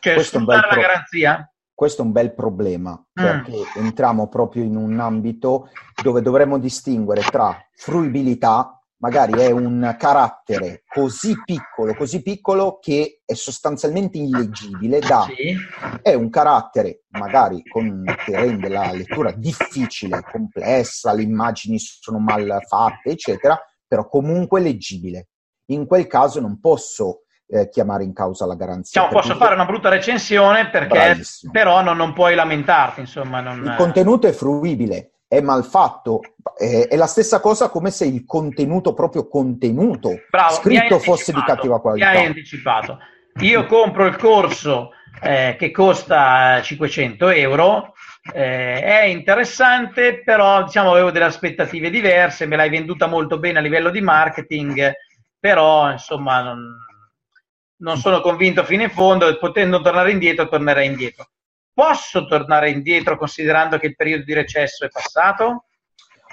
Cioè, Questo sfruttare la pro- garanzia? Questo è un bel problema mm. perché entriamo proprio in un ambito dove dovremmo distinguere tra fruibilità, magari è un carattere così piccolo, così piccolo che è sostanzialmente illeggibile da sì. è un carattere magari con, che rende la lettura difficile, complessa, le immagini sono mal fatte, eccetera, però comunque leggibile. In quel caso non posso eh, chiamare in causa la garanzia. Diciamo, posso fare una brutta recensione perché Bravissimo. però non, non, puoi lamentarti, insomma. Non... Il contenuto è fruibile, è mal fatto, è, è, la stessa cosa come se il contenuto, proprio contenuto, Bravo, scritto fosse di cattiva qualità. Mi hai anticipato. Io compro il corso eh, che costa 500 euro, eh, è interessante, però diciamo avevo delle aspettative diverse, me l'hai venduta molto bene a livello di marketing, però insomma non, non sono convinto fino in fondo, potendo tornare indietro, tornerei indietro. Posso tornare indietro considerando che il periodo di recesso è passato?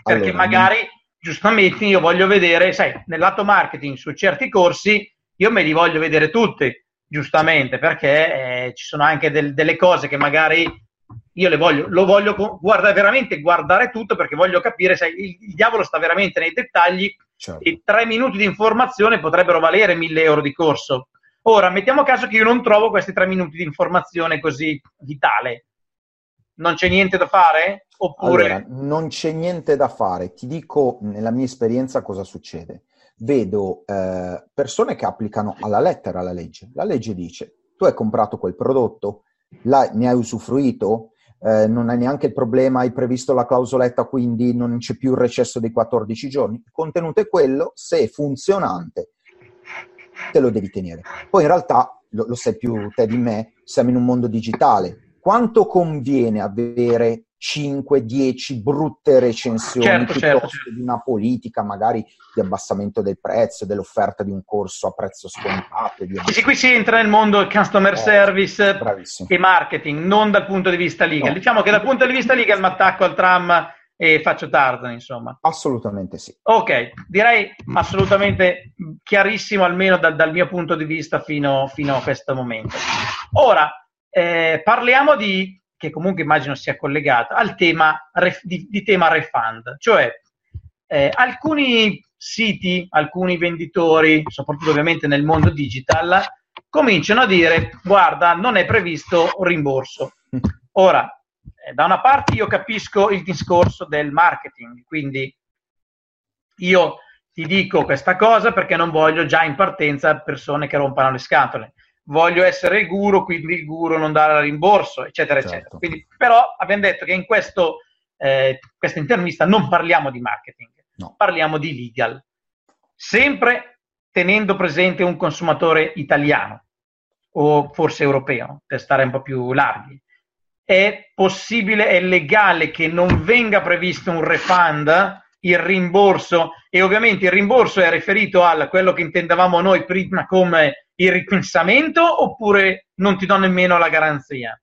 Perché allora, magari, giustamente, io voglio vedere, sai, nel lato marketing su certi corsi, io me li voglio vedere tutti, giustamente, perché eh, ci sono anche del, delle cose che magari io le voglio, lo voglio guardare veramente guardare tutto perché voglio capire se il, il diavolo sta veramente nei dettagli certo. e tre minuti di informazione potrebbero valere mille euro di corso Ora, mettiamo caso che io non trovo questi tre minuti di informazione così vitale. Non c'è niente da fare? Oppure... Allora, non c'è niente da fare. Ti dico, nella mia esperienza, cosa succede. Vedo eh, persone che applicano alla lettera la legge. La legge dice, tu hai comprato quel prodotto, la, ne hai usufruito, eh, non hai neanche il problema, hai previsto la clausoletta, quindi non c'è più il recesso dei 14 giorni. Il contenuto è quello, se è funzionante, te lo devi tenere. Poi in realtà, lo, lo sai più te di me, siamo in un mondo digitale. Quanto conviene avere 5-10 brutte recensioni certo, piuttosto certo, certo. di una politica magari di abbassamento del prezzo, dell'offerta di un corso a prezzo scontato. Di sì, qui si entra nel mondo del customer eh, service bravissimo. e marketing, non dal punto di vista legal. No. Diciamo che dal punto di vista legal mi attacco al tram e faccio Tarzan, insomma. Assolutamente sì. Ok, direi assolutamente chiarissimo, almeno dal, dal mio punto di vista fino, fino a questo momento. Ora, eh, parliamo di, che comunque immagino sia collegato, al tema ref, di, di, tema refund, cioè eh, alcuni siti, alcuni venditori, soprattutto ovviamente nel mondo digital, cominciano a dire guarda, non è previsto un rimborso. Ora, da una parte io capisco il discorso del marketing, quindi io ti dico questa cosa perché non voglio già in partenza persone che rompano le scatole. Voglio essere il guru, quindi il guru non dare rimborso, eccetera, certo. eccetera. Quindi, però abbiamo detto che in questo, eh, questa intervista non parliamo di marketing, no. parliamo di legal. Sempre tenendo presente un consumatore italiano o forse europeo, per stare un po' più larghi è possibile, è legale che non venga previsto un refund, il rimborso, e ovviamente il rimborso è riferito a quello che intendevamo noi prima come il ripensamento oppure non ti do nemmeno la garanzia?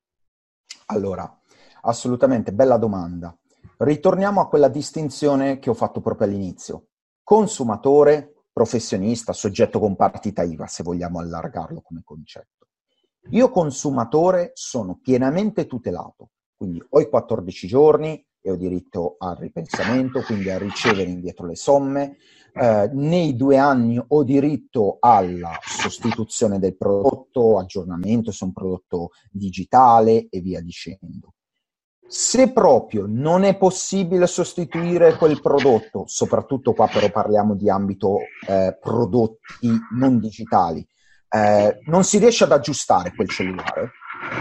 Allora, assolutamente, bella domanda. Ritorniamo a quella distinzione che ho fatto proprio all'inizio. Consumatore, professionista, soggetto con partita IVA, se vogliamo allargarlo come concetto. Io consumatore sono pienamente tutelato, quindi ho i 14 giorni e ho diritto al ripensamento, quindi a ricevere indietro le somme. Eh, nei due anni ho diritto alla sostituzione del prodotto, aggiornamento se è un prodotto digitale e via dicendo. Se proprio non è possibile sostituire quel prodotto, soprattutto qua però parliamo di ambito eh, prodotti non digitali, eh, non si riesce ad aggiustare quel cellulare,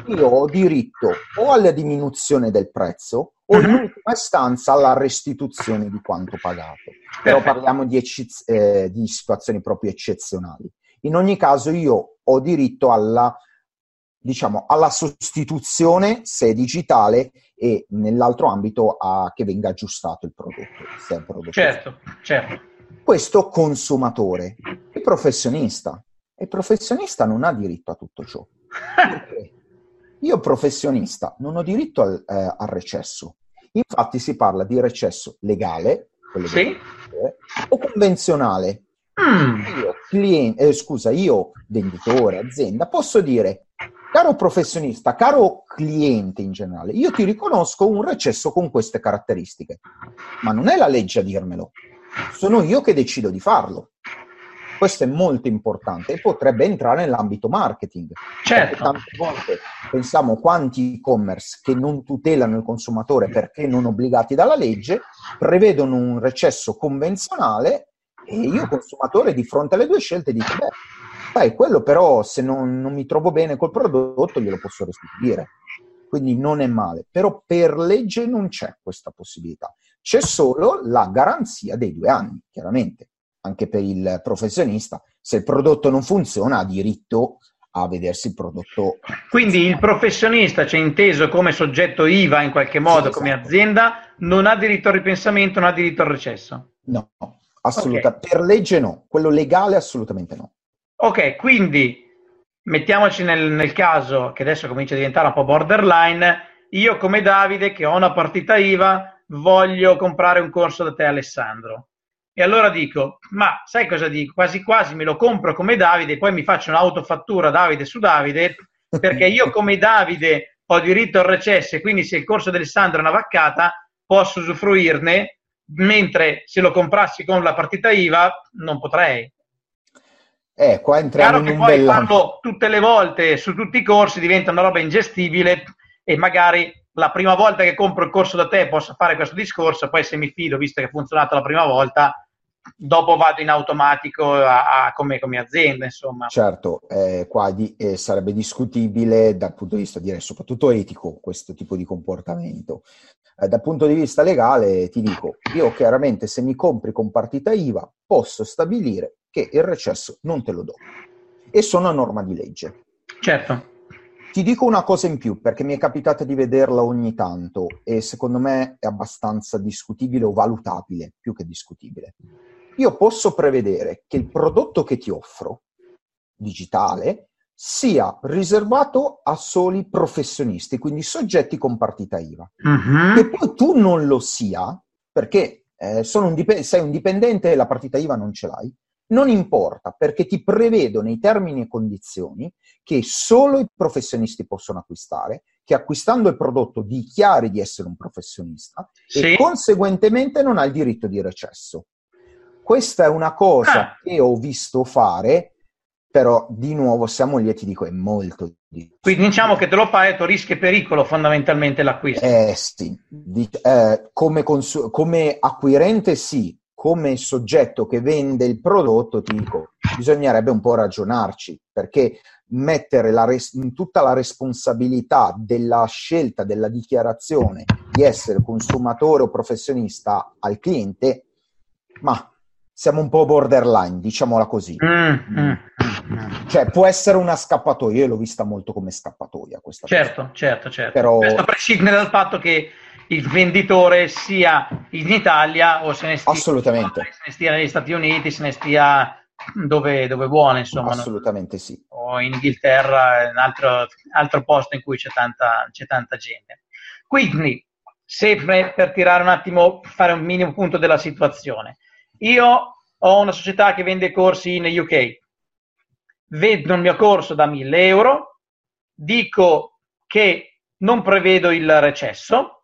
io ho diritto o alla diminuzione del prezzo o in mhm. ultima istanza alla restituzione di quanto pagato. Però parliamo di, ecce- eh, di situazioni proprio eccezionali. In ogni caso io ho diritto alla diciamo, alla sostituzione se è digitale e nell'altro ambito a che venga aggiustato il prodotto. Se il prodotto certo, certo. Questo consumatore. Il professionista. Il professionista non ha diritto a tutto ciò. Io professionista non ho diritto al, eh, al, recesso. Infatti si parla di recesso legale, sì. dire, o convenzionale. Mm. Io, cliente, eh, scusa, io venditore, azienda, posso dire, caro professionista, caro cliente in generale, io ti riconosco un recesso con queste caratteristiche, ma non è la legge a dirmelo, sono io che decido di farlo. Questo è molto importante e potrebbe entrare nell'ambito marketing. Certo. Tante volte pensiamo quanti e-commerce che non tutelano il consumatore perché non obbligati dalla legge prevedono un recesso convenzionale e io consumatore di fronte alle due scelte dico, beh, dai, quello però se non, non mi trovo bene col prodotto glielo posso restituire. Quindi non è male, però per legge non c'è questa possibilità. C'è solo la garanzia dei due anni, chiaramente, anche per il professionista. Se il prodotto non funziona ha diritto a vedersi il prodotto. Quindi il professionista, cioè inteso come soggetto IVA in qualche modo, sì, come esatto. azienda, non ha diritto al ripensamento, non ha diritto al recesso. No, assolutamente. Okay. Per legge no, quello legale assolutamente no. Ok, quindi mettiamoci nel, nel, caso che adesso comincia a diventare un po' borderline, io come Davide che ho una partita IVA voglio comprare un corso da te Alessandro. E allora dico, ma sai cosa dico? Quasi quasi me lo compro come Davide e poi mi faccio un'autofattura Davide su Davide perché io come Davide ho diritto al recesso e quindi se il corso di Alessandro è una vaccata posso usufruirne mentre se lo comprassi con la partita IVA non potrei. Eh, qua entriamo Chiaro in che poi farlo tutte le volte su tutti i corsi diventa una roba ingestibile e magari la prima volta che compro il corso da te posso fare questo discorso, poi se mi fido, visto che ha funzionato la prima volta, dopo vado in automatico a, a come, come, azienda, insomma. Certo, eh, qua di, eh, sarebbe discutibile dal punto di vista, direi, soprattutto etico, questo tipo di comportamento. Eh, dal punto di vista legale, ti dico, io chiaramente se mi compri con partita IVA posso stabilire che il recesso non te lo do. E sono a norma di legge. Certo. Ti dico una cosa in più, perché mi è capitato di vederla ogni tanto e secondo me è abbastanza discutibile o valutabile, più che discutibile. Io posso prevedere che il prodotto che ti offro, digitale, sia riservato a soli professionisti, quindi soggetti con partita IVA. Uh-huh. E poi tu non lo sia, perché eh, un dip- sei un dipendente e la partita IVA non ce l'hai, non importa perché ti prevedo nei termini e condizioni che solo i professionisti possono acquistare, che acquistando il prodotto dichiari di essere un professionista sì. e conseguentemente non hai il diritto di recesso. Questa è una cosa ah. che ho visto fare, però di nuovo siamo lì e ti dico è molto difficile. Quindi diciamo che te lo fai a rischio e pericolo fondamentalmente l'acquisto. Eh sì, di, eh, come, consu- come acquirente sì, come soggetto che vende il prodotto, ti dico, bisognerebbe un po' ragionarci, perché mettere la res- tutta la responsabilità della scelta, della dichiarazione di essere consumatore o professionista al cliente, ma siamo un po' borderline, diciamola così. Mm, mm, mm, cioè, può essere una scappatoia, io l'ho vista molto come scappatoia questa certo, cosa. Certo, certo, Però... Questo prescinde dal fatto che il venditore sia in Italia o se ne stia, Assolutamente. se ne stia negli Stati Uniti, se ne stia dove, dove vuole, insomma. Assolutamente no? sì. O in Inghilterra, in altro, altro posto in cui c'è tanta, c'è tanta gente. Quindi, sempre per tirare un attimo, fare un minimo punto della situazione. Io ho una società che vende corsi in UK, vendo il mio corso da 1000 euro, dico che non prevedo il recesso,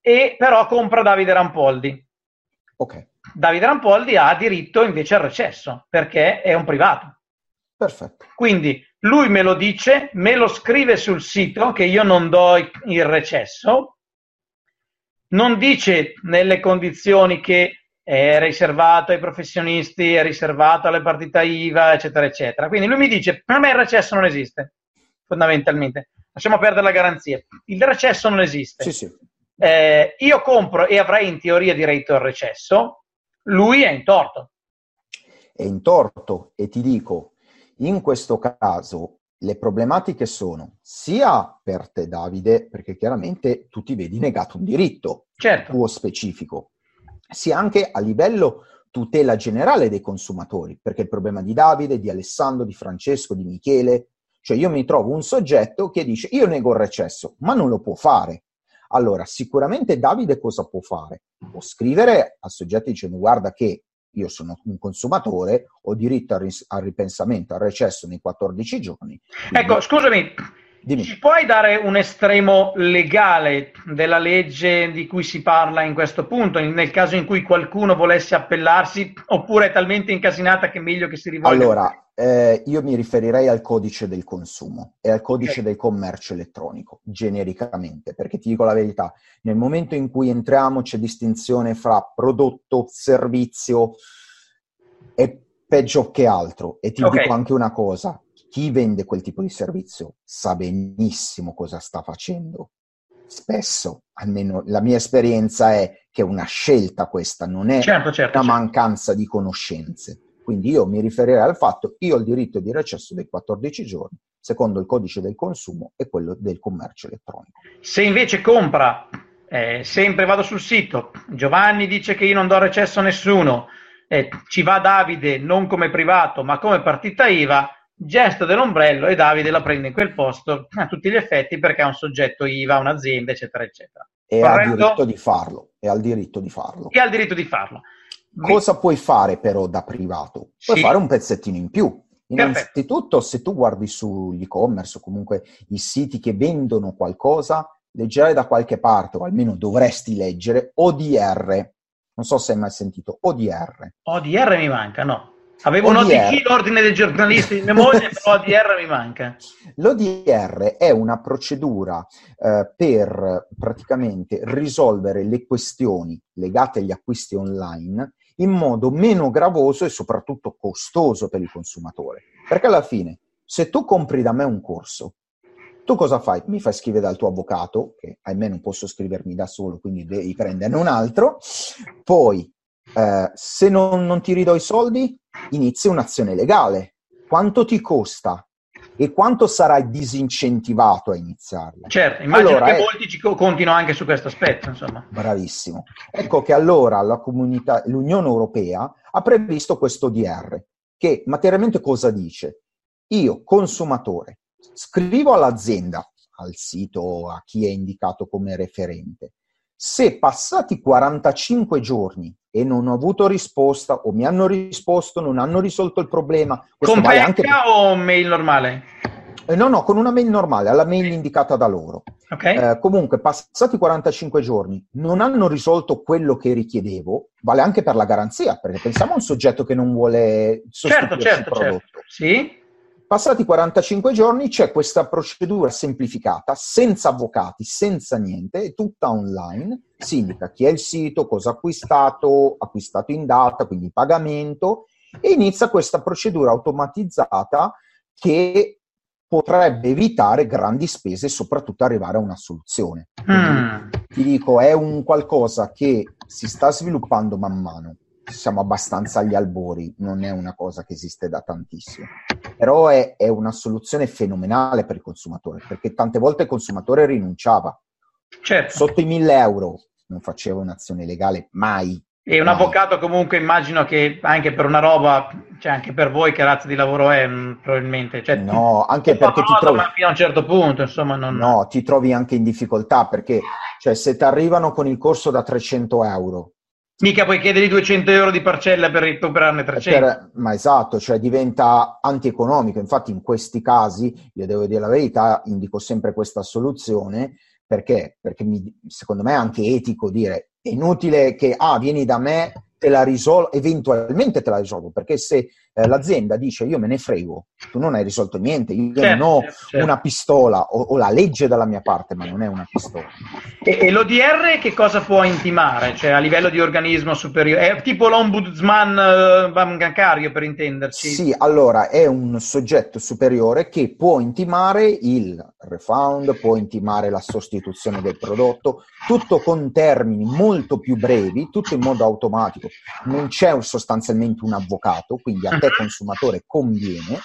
e però compra Davide Rampoldi. Ok. Davide Rampoldi ha diritto invece al recesso perché è un privato. Perfetto. Quindi lui me lo dice, me lo scrive sul sito che io non do il recesso, non dice nelle condizioni che è riservato ai professionisti, è riservato alle partite IVA, eccetera, eccetera. Quindi lui mi dice, per me il recesso non esiste, fondamentalmente. Lasciamo perdere la garanzia. Il recesso non esiste. Sì, sì eh, io compro e avrei in teoria diritto al recesso, lui è in torto. È in torto e ti dico, in questo caso le problematiche sono sia per te Davide, perché chiaramente tu ti vedi negato un diritto certo. tuo specifico, sia anche a livello tutela generale dei consumatori, perché il problema di Davide, di Alessandro, di Francesco, di Michele, cioè io mi trovo un soggetto che dice io nego il recesso, ma non lo può fare allora, sicuramente Davide cosa può fare? Può scrivere al soggetto dicendo guarda che io sono un consumatore, ho diritto al, ris- al ripensamento, al recesso nei 14 giorni. Quindi... Ecco, scusami, Dimmi. Ci puoi dare un estremo legale della legge di cui si parla in questo punto, nel caso in cui qualcuno volesse appellarsi, oppure è talmente incasinata che è meglio che si rivolga? Allora, eh, io mi riferirei al codice del consumo e al codice okay. del commercio elettronico, genericamente, perché ti dico la verità, nel momento in cui entriamo c'è distinzione fra prodotto, servizio e peggio che altro. E ti okay. dico anche una cosa, chi vende quel tipo di servizio sa benissimo cosa sta facendo. Spesso, almeno la mia esperienza è che è una scelta questa, non è certo, certo, una certo. mancanza di conoscenze. Quindi io mi riferirei al fatto, io ho il diritto di recesso dei 14 giorni, secondo il codice del consumo e quello del commercio elettronico. Se invece compra, eh, sempre vado sul sito, Giovanni dice che io non do recesso a nessuno, eh, ci va Davide non come privato ma come partita IVA, gesto dell'ombrello e Davide la prende in quel posto a tutti gli effetti perché è un soggetto IVA, un'azienda, eccetera, eccetera. E Corretto? ha diritto di farlo. E ha il diritto di farlo. E ha il diritto di farlo. Cosa puoi fare però da privato? Puoi sì. fare un pezzettino in più. Innanzitutto, Perfetto. se tu guardi sugli e-commerce o comunque i siti che vendono qualcosa, leggerai da qualche parte, o almeno dovresti leggere, ODR. Non so se hai mai sentito ODR. ODR mi manca, no. Avevo ODR. un ODG, l'ordine dei giornalisti di memoria, però ODR mi manca. L'ODR è una procedura eh, per praticamente risolvere le questioni legate agli acquisti online in modo meno gravoso e soprattutto costoso per il consumatore. Perché alla fine, se tu compri da me un corso, tu cosa fai? Mi fai scrivere dal tuo avvocato, che ahimè non posso scrivermi da solo, quindi devi prenderne un altro, poi eh, se non, non ti ridò i soldi, inizi un'azione legale. Quanto ti costa? E quanto sarai disincentivato a iniziarla? Certo, immagino allora, che è... molti ci continuano anche su questo aspetto. Insomma. Bravissimo. Ecco che allora la comunità, l'Unione Europea ha previsto questo DR, che materialmente cosa dice? Io, consumatore, scrivo all'azienda, al sito, a chi è indicato come referente, se passati 45 giorni e non ho avuto risposta o mi hanno risposto, non hanno risolto il problema. Con vale anche... o mail normale? Eh, no, no, con una mail normale, alla mail indicata da loro. Okay. Eh, comunque, passati 45 giorni, non hanno risolto quello che richiedevo, vale anche per la garanzia, perché pensiamo a un soggetto che non vuole certo, certo, il prodotto. Certo. Sì? Passati 45 giorni c'è questa procedura semplificata, senza avvocati, senza niente, è tutta online, si indica chi è il sito, cosa ha acquistato, acquistato in data, quindi pagamento, e inizia questa procedura automatizzata che potrebbe evitare grandi spese e soprattutto arrivare a una soluzione. Mm. Ti dico, è un qualcosa che si sta sviluppando man mano siamo abbastanza agli albori, non è una cosa che esiste da tantissimo. Però è, è, una soluzione fenomenale per il consumatore, perché tante volte il consumatore rinunciava. Certo. Sotto i 1000 euro non faceva un'azione legale mai. E un mai. avvocato comunque immagino che anche per una roba, cioè anche per voi che razza di lavoro è mm, probabilmente. Cioè, no, anche perché ti trovi... fino a un certo punto, insomma. Non... No, ti trovi anche in difficoltà perché cioè, se ti arrivano con il corso da 300 euro Mica puoi chiedere 200 euro di parcella per recuperarne 300. Per, ma esatto, cioè diventa antieconomico. Infatti in questi casi, io devo dire la verità, indico sempre questa soluzione perché, perché mi, secondo me è anche etico dire è inutile che, ah, vieni da me te la risolvo, eventualmente te la risolvo, perché se eh, l'azienda dice io me ne frego, tu non hai risolto niente, io certo, non ho certo, certo. una pistola, ho, ho, la legge dalla mia parte, ma non è una pistola. E, e, l'ODR che cosa può intimare? Cioè a livello di organismo superiore? È tipo l'ombudsman eh, bancario per intenderci? Sì, allora è un soggetto superiore che può intimare il refund, può intimare la sostituzione del prodotto, tutto con termini molto più brevi, tutto in modo automatico non c'è sostanzialmente un avvocato, quindi a mhm. consumatore conviene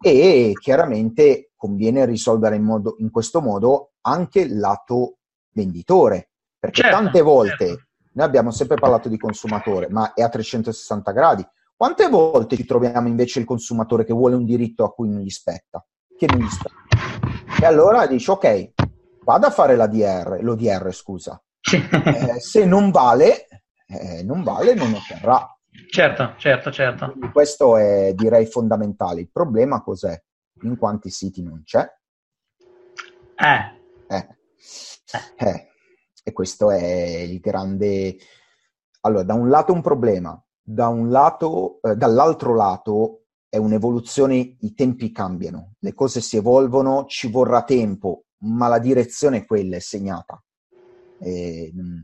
e chiaramente conviene risolvere in, modo, in questo modo anche il lato venditore, perché certo, tante volte certo. noi abbiamo sempre parlato di consumatore, ma è a 360 gradi. Quante volte ci troviamo invece il consumatore che vuole un diritto a cui non gli spetta? Che non gli spetta. E allora dici, ok, vado a fare l'ADR, l'ODR, scusa. Eh, se non vale, eh, non vale, non otterrà. Certo, certo, certo. Quindi questo è direi fondamentale. Il problema cos'è? In quanti siti non c'è? Eh. Eh. eh. E questo è il grande... Allora, da un lato un problema, da un lato, eh, dall'altro lato è un'evoluzione, i tempi cambiano, le cose si evolvono, ci vorrà tempo, ma la direzione è quella, è segnata. E, mh,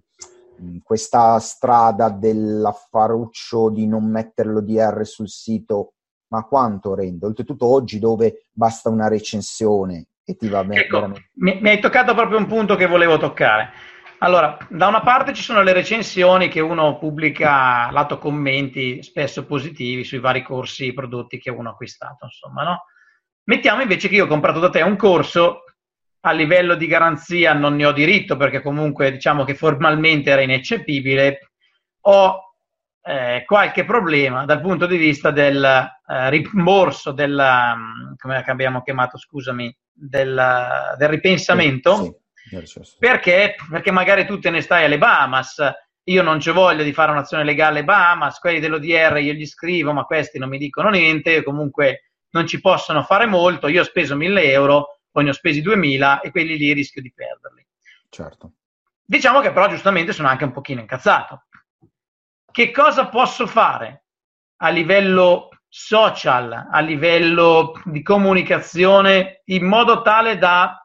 questa strada dell'affaruccio di non mettere l'ODR sul sito, ma quanto rende? Oltretutto oggi dove basta una recensione e ti va bene. Ecco, mi, mi hai toccato proprio un punto che volevo toccare allora, da una parte ci sono le recensioni che uno pubblica lato commenti, spesso positivi, sui vari corsi, prodotti che uno ha acquistato, insomma, no? Mettiamo invece che io ho comprato da te un corso, a livello di garanzia non ne ho diritto perché comunque diciamo che formalmente era ineccepibile, ho eh, qualche problema dal punto di vista del eh, rimborso, del, mm, come abbiamo chiamato, scusami, del, del ripensamento. Sì, sì perché? Perché magari tu te ne stai alle Bahamas, io non ci voglio di fare un'azione legale Bahamas, quelli dell'ODR io gli scrivo, ma questi non mi dicono niente, comunque non ci possono fare molto, io ho speso 1000 euro, poi ne ho spesi 2000 e quelli lì rischio di perderli. Certo. Diciamo che però giustamente sono anche un pochino incazzato. Che cosa posso fare a livello social, a livello di comunicazione, in modo tale da,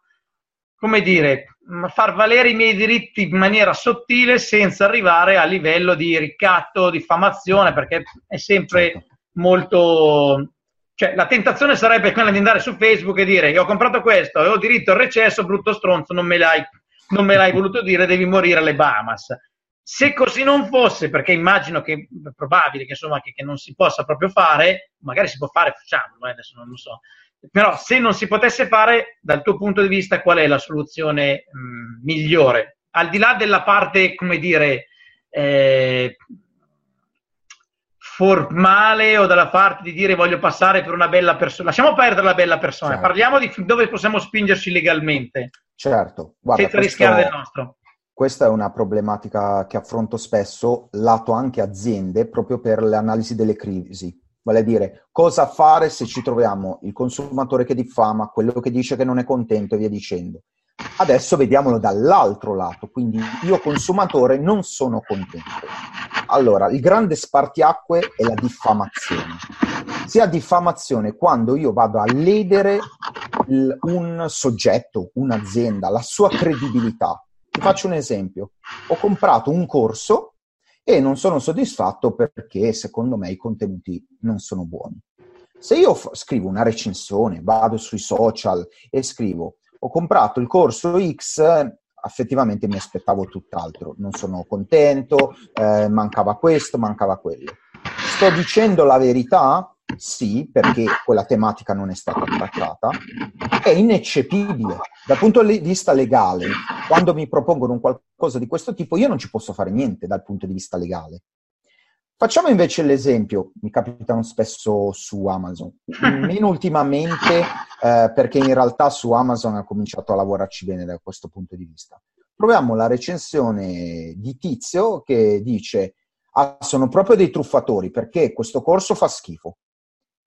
come dire, far valere i miei diritti in maniera sottile senza arrivare a livello di ricatto, diffamazione, perché è sempre certo. molto... Cioè, la tentazione sarebbe quella di andare su Facebook e dire io ho comprato questo, ho diritto al recesso, brutto stronzo, non me l'hai, non me l'hai voluto dire, devi morire alle Bahamas. Se così non fosse, perché immagino che è probabile che, insomma, che, che non si possa proprio fare, magari si può fare, facciamolo, eh, adesso non lo so, però se non si potesse fare, dal tuo punto di vista, qual è la soluzione mh, mm, migliore? Al di là della parte, come dire, eh, formale o dalla parte di dire voglio passare per una bella persona. Lasciamo perdere la bella persona, certo. parliamo di dove possiamo spingerci legalmente. Certo, Guarda, senza questo, rischiare del nostro. Questa è una problematica che affronto spesso, lato anche aziende, proprio per l'analisi delle crisi. Vale a dire, cosa fare se ci troviamo il consumatore che diffama, quello che dice che non è contento e via dicendo. Adesso vediamolo dall'altro lato, quindi io consumatore non sono contento. Allora, il grande spartiacque è la diffamazione. Sia diffamazione quando io vado a ledere il, un soggetto, un'azienda, la sua credibilità. Ti faccio un esempio. Ho comprato un corso e non sono soddisfatto perché secondo me i contenuti non sono buoni. Se io f- scrivo una recensione, vado sui social e scrivo ho comprato il corso X, effettivamente mi aspettavo tutt'altro, non sono contento, eh, mancava questo, mancava quello. Sto dicendo la verità? Sì, perché quella tematica non è stata trattata. È ineccepibile. Dal punto di vista legale, quando mi propongono un qualcosa di questo tipo, io non ci posso fare niente dal punto di vista legale. Facciamo invece l'esempio, mi capitano spesso su Amazon, meno ultimamente eh, perché in realtà su Amazon ha cominciato a lavorarci bene da questo punto di vista. Proviamo la recensione di Tizio che dice ah, sono proprio dei truffatori perché questo corso fa schifo.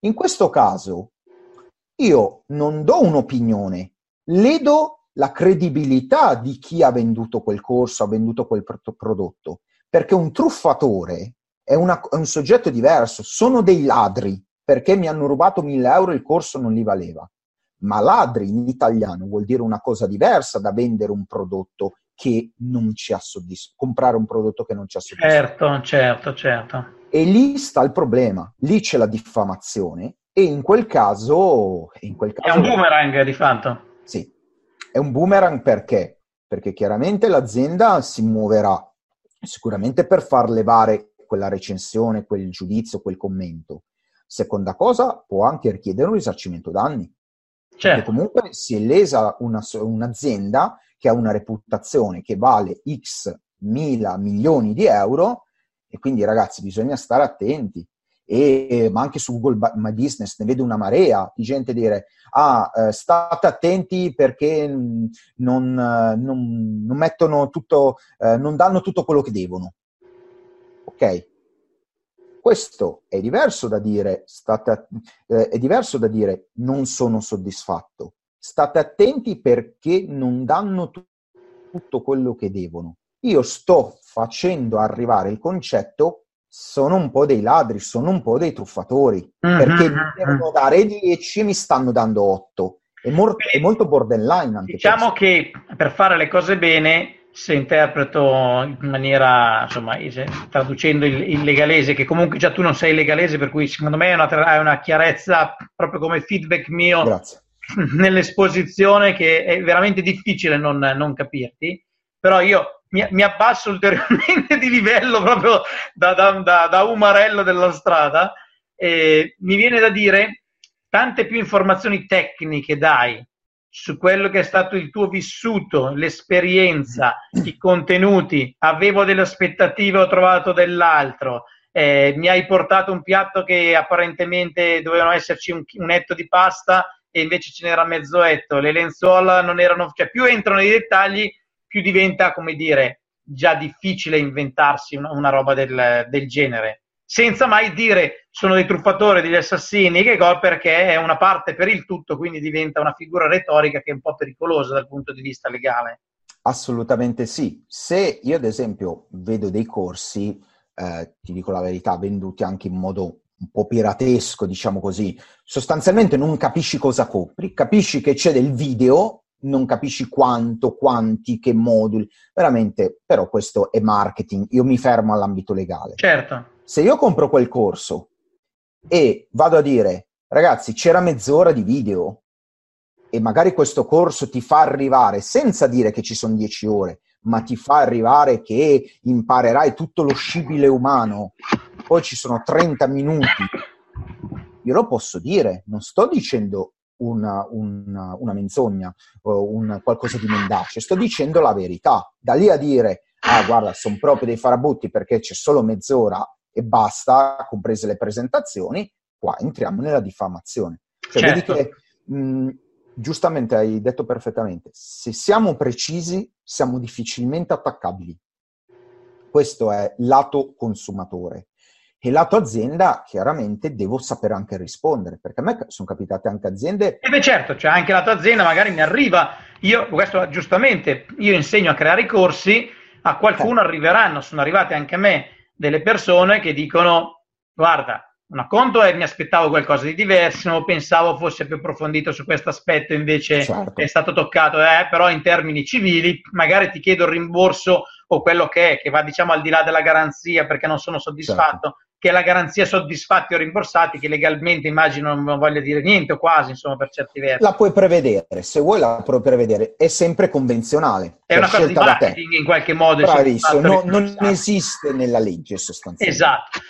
In questo caso io non do un'opinione, ledo la credibilità di chi ha venduto quel corso, ha venduto quel prodotto, perché un truffatore è, una, è un soggetto diverso, sono dei ladri, perché mi hanno rubato 1000 euro e il corso non li valeva. Ma ladri in italiano vuol dire una cosa diversa da vendere un prodotto che non ci ha soddisfatto, comprare un prodotto che non ci ha soddisfatto. Certo, certo, certo. E lì sta il problema, lì c'è la diffamazione e in quel caso... In quel caso è un boomerang di fatto. Sì, è un boomerang perché? Perché chiaramente l'azienda si muoverà sicuramente per far levare quella recensione, quel giudizio, quel commento. Seconda cosa, può anche richiedere un risarcimento danni. Certo. Comunque si è lesa una, un'azienda che ha una reputazione che vale X mila milioni di euro e quindi ragazzi bisogna stare attenti. E, ma anche su Google My Business ne vedo una marea di gente dire ah eh, state attenti perché non, non, non mettono tutto eh, non danno tutto quello che devono ok questo è diverso da dire state, eh, è diverso da dire non sono soddisfatto state attenti perché non danno t- tutto quello che devono. Io sto facendo arrivare il concetto, sono un po' dei ladri, sono un po' dei truffatori, mm-hmm. perché mi devono dare 10 e mi stanno dando 8. È, mor- è molto borderline Diciamo questo. che per fare le cose bene se interpreto in maniera, insomma, traducendo il, il, legalese, che comunque già tu non sei legalese, per cui secondo me è una, è una chiarezza proprio come feedback mio Grazie. nell'esposizione che è veramente difficile non, non capirti, però io mi, mi, abbasso ulteriormente di livello proprio da, da, da, da umarello della strada e mi viene da dire tante più informazioni tecniche dai su quello che è stato il tuo vissuto, l'esperienza, i contenuti, avevo delle aspettative, ho trovato dell'altro, eh, mi hai portato un piatto che apparentemente dovevano esserci un, un etto di pasta e invece ce n'era mezzo etto, le lenzuola non erano, cioè più entrano nei dettagli, più diventa, come dire, già difficile inventarsi una, una roba del, del genere senza mai dire sono dei truffatori, degli assassini, che go, perché è una parte per il tutto, quindi diventa una figura retorica che è un po' pericolosa dal punto di vista legale. Assolutamente sì. Se io ad esempio vedo dei corsi, eh, ti dico la verità, venduti anche in modo un po' piratesco, diciamo così, sostanzialmente non capisci cosa compri, capisci che c'è del video, non capisci quanto, quanti, che moduli, veramente, però questo è marketing, io mi fermo all'ambito legale. Certo se io compro quel corso e vado a dire, ragazzi, c'era mezz'ora di video e magari questo corso ti fa arrivare, senza dire che ci sono dieci ore, ma ti fa arrivare che imparerai tutto lo scibile umano, poi ci sono 30 minuti, io lo posso dire, non sto dicendo una, una, una menzogna o un, qualcosa di mendace, sto dicendo la verità. Da lì a dire, ah guarda, sono proprio dei farabutti perché c'è solo mezz'ora e basta, comprese le presentazioni, qua entriamo nella diffamazione. Cioè, certo. vedi che mh, giustamente hai detto perfettamente, se siamo precisi siamo difficilmente attaccabili. Questo è lato consumatore. E lato azienda, chiaramente, devo sapere anche rispondere, perché a me sono capitate anche aziende... E beh certo, cioè anche lato azienda magari mi arriva, io, questo giustamente, io insegno a creare i corsi, a qualcuno eh. arriveranno, sono arrivate anche a me delle persone che dicono guarda, un conto è mi aspettavo qualcosa di diverso, pensavo fosse più approfondito su questo aspetto, invece certo. è stato toccato, eh, però in termini civili magari ti chiedo il rimborso o quello che è, che va diciamo al di là della garanzia perché non sono soddisfatto, certo. Che la garanzia soddisfatti o rimborsati, che legalmente immagino non voglia dire niente o quasi, insomma, per certi versi. La puoi prevedere, se vuoi la puoi prevedere, è sempre convenzionale. È una cosa di marketing in qualche modo. Bravissimo, no, non esiste nella legge sostanzialmente. Esatto.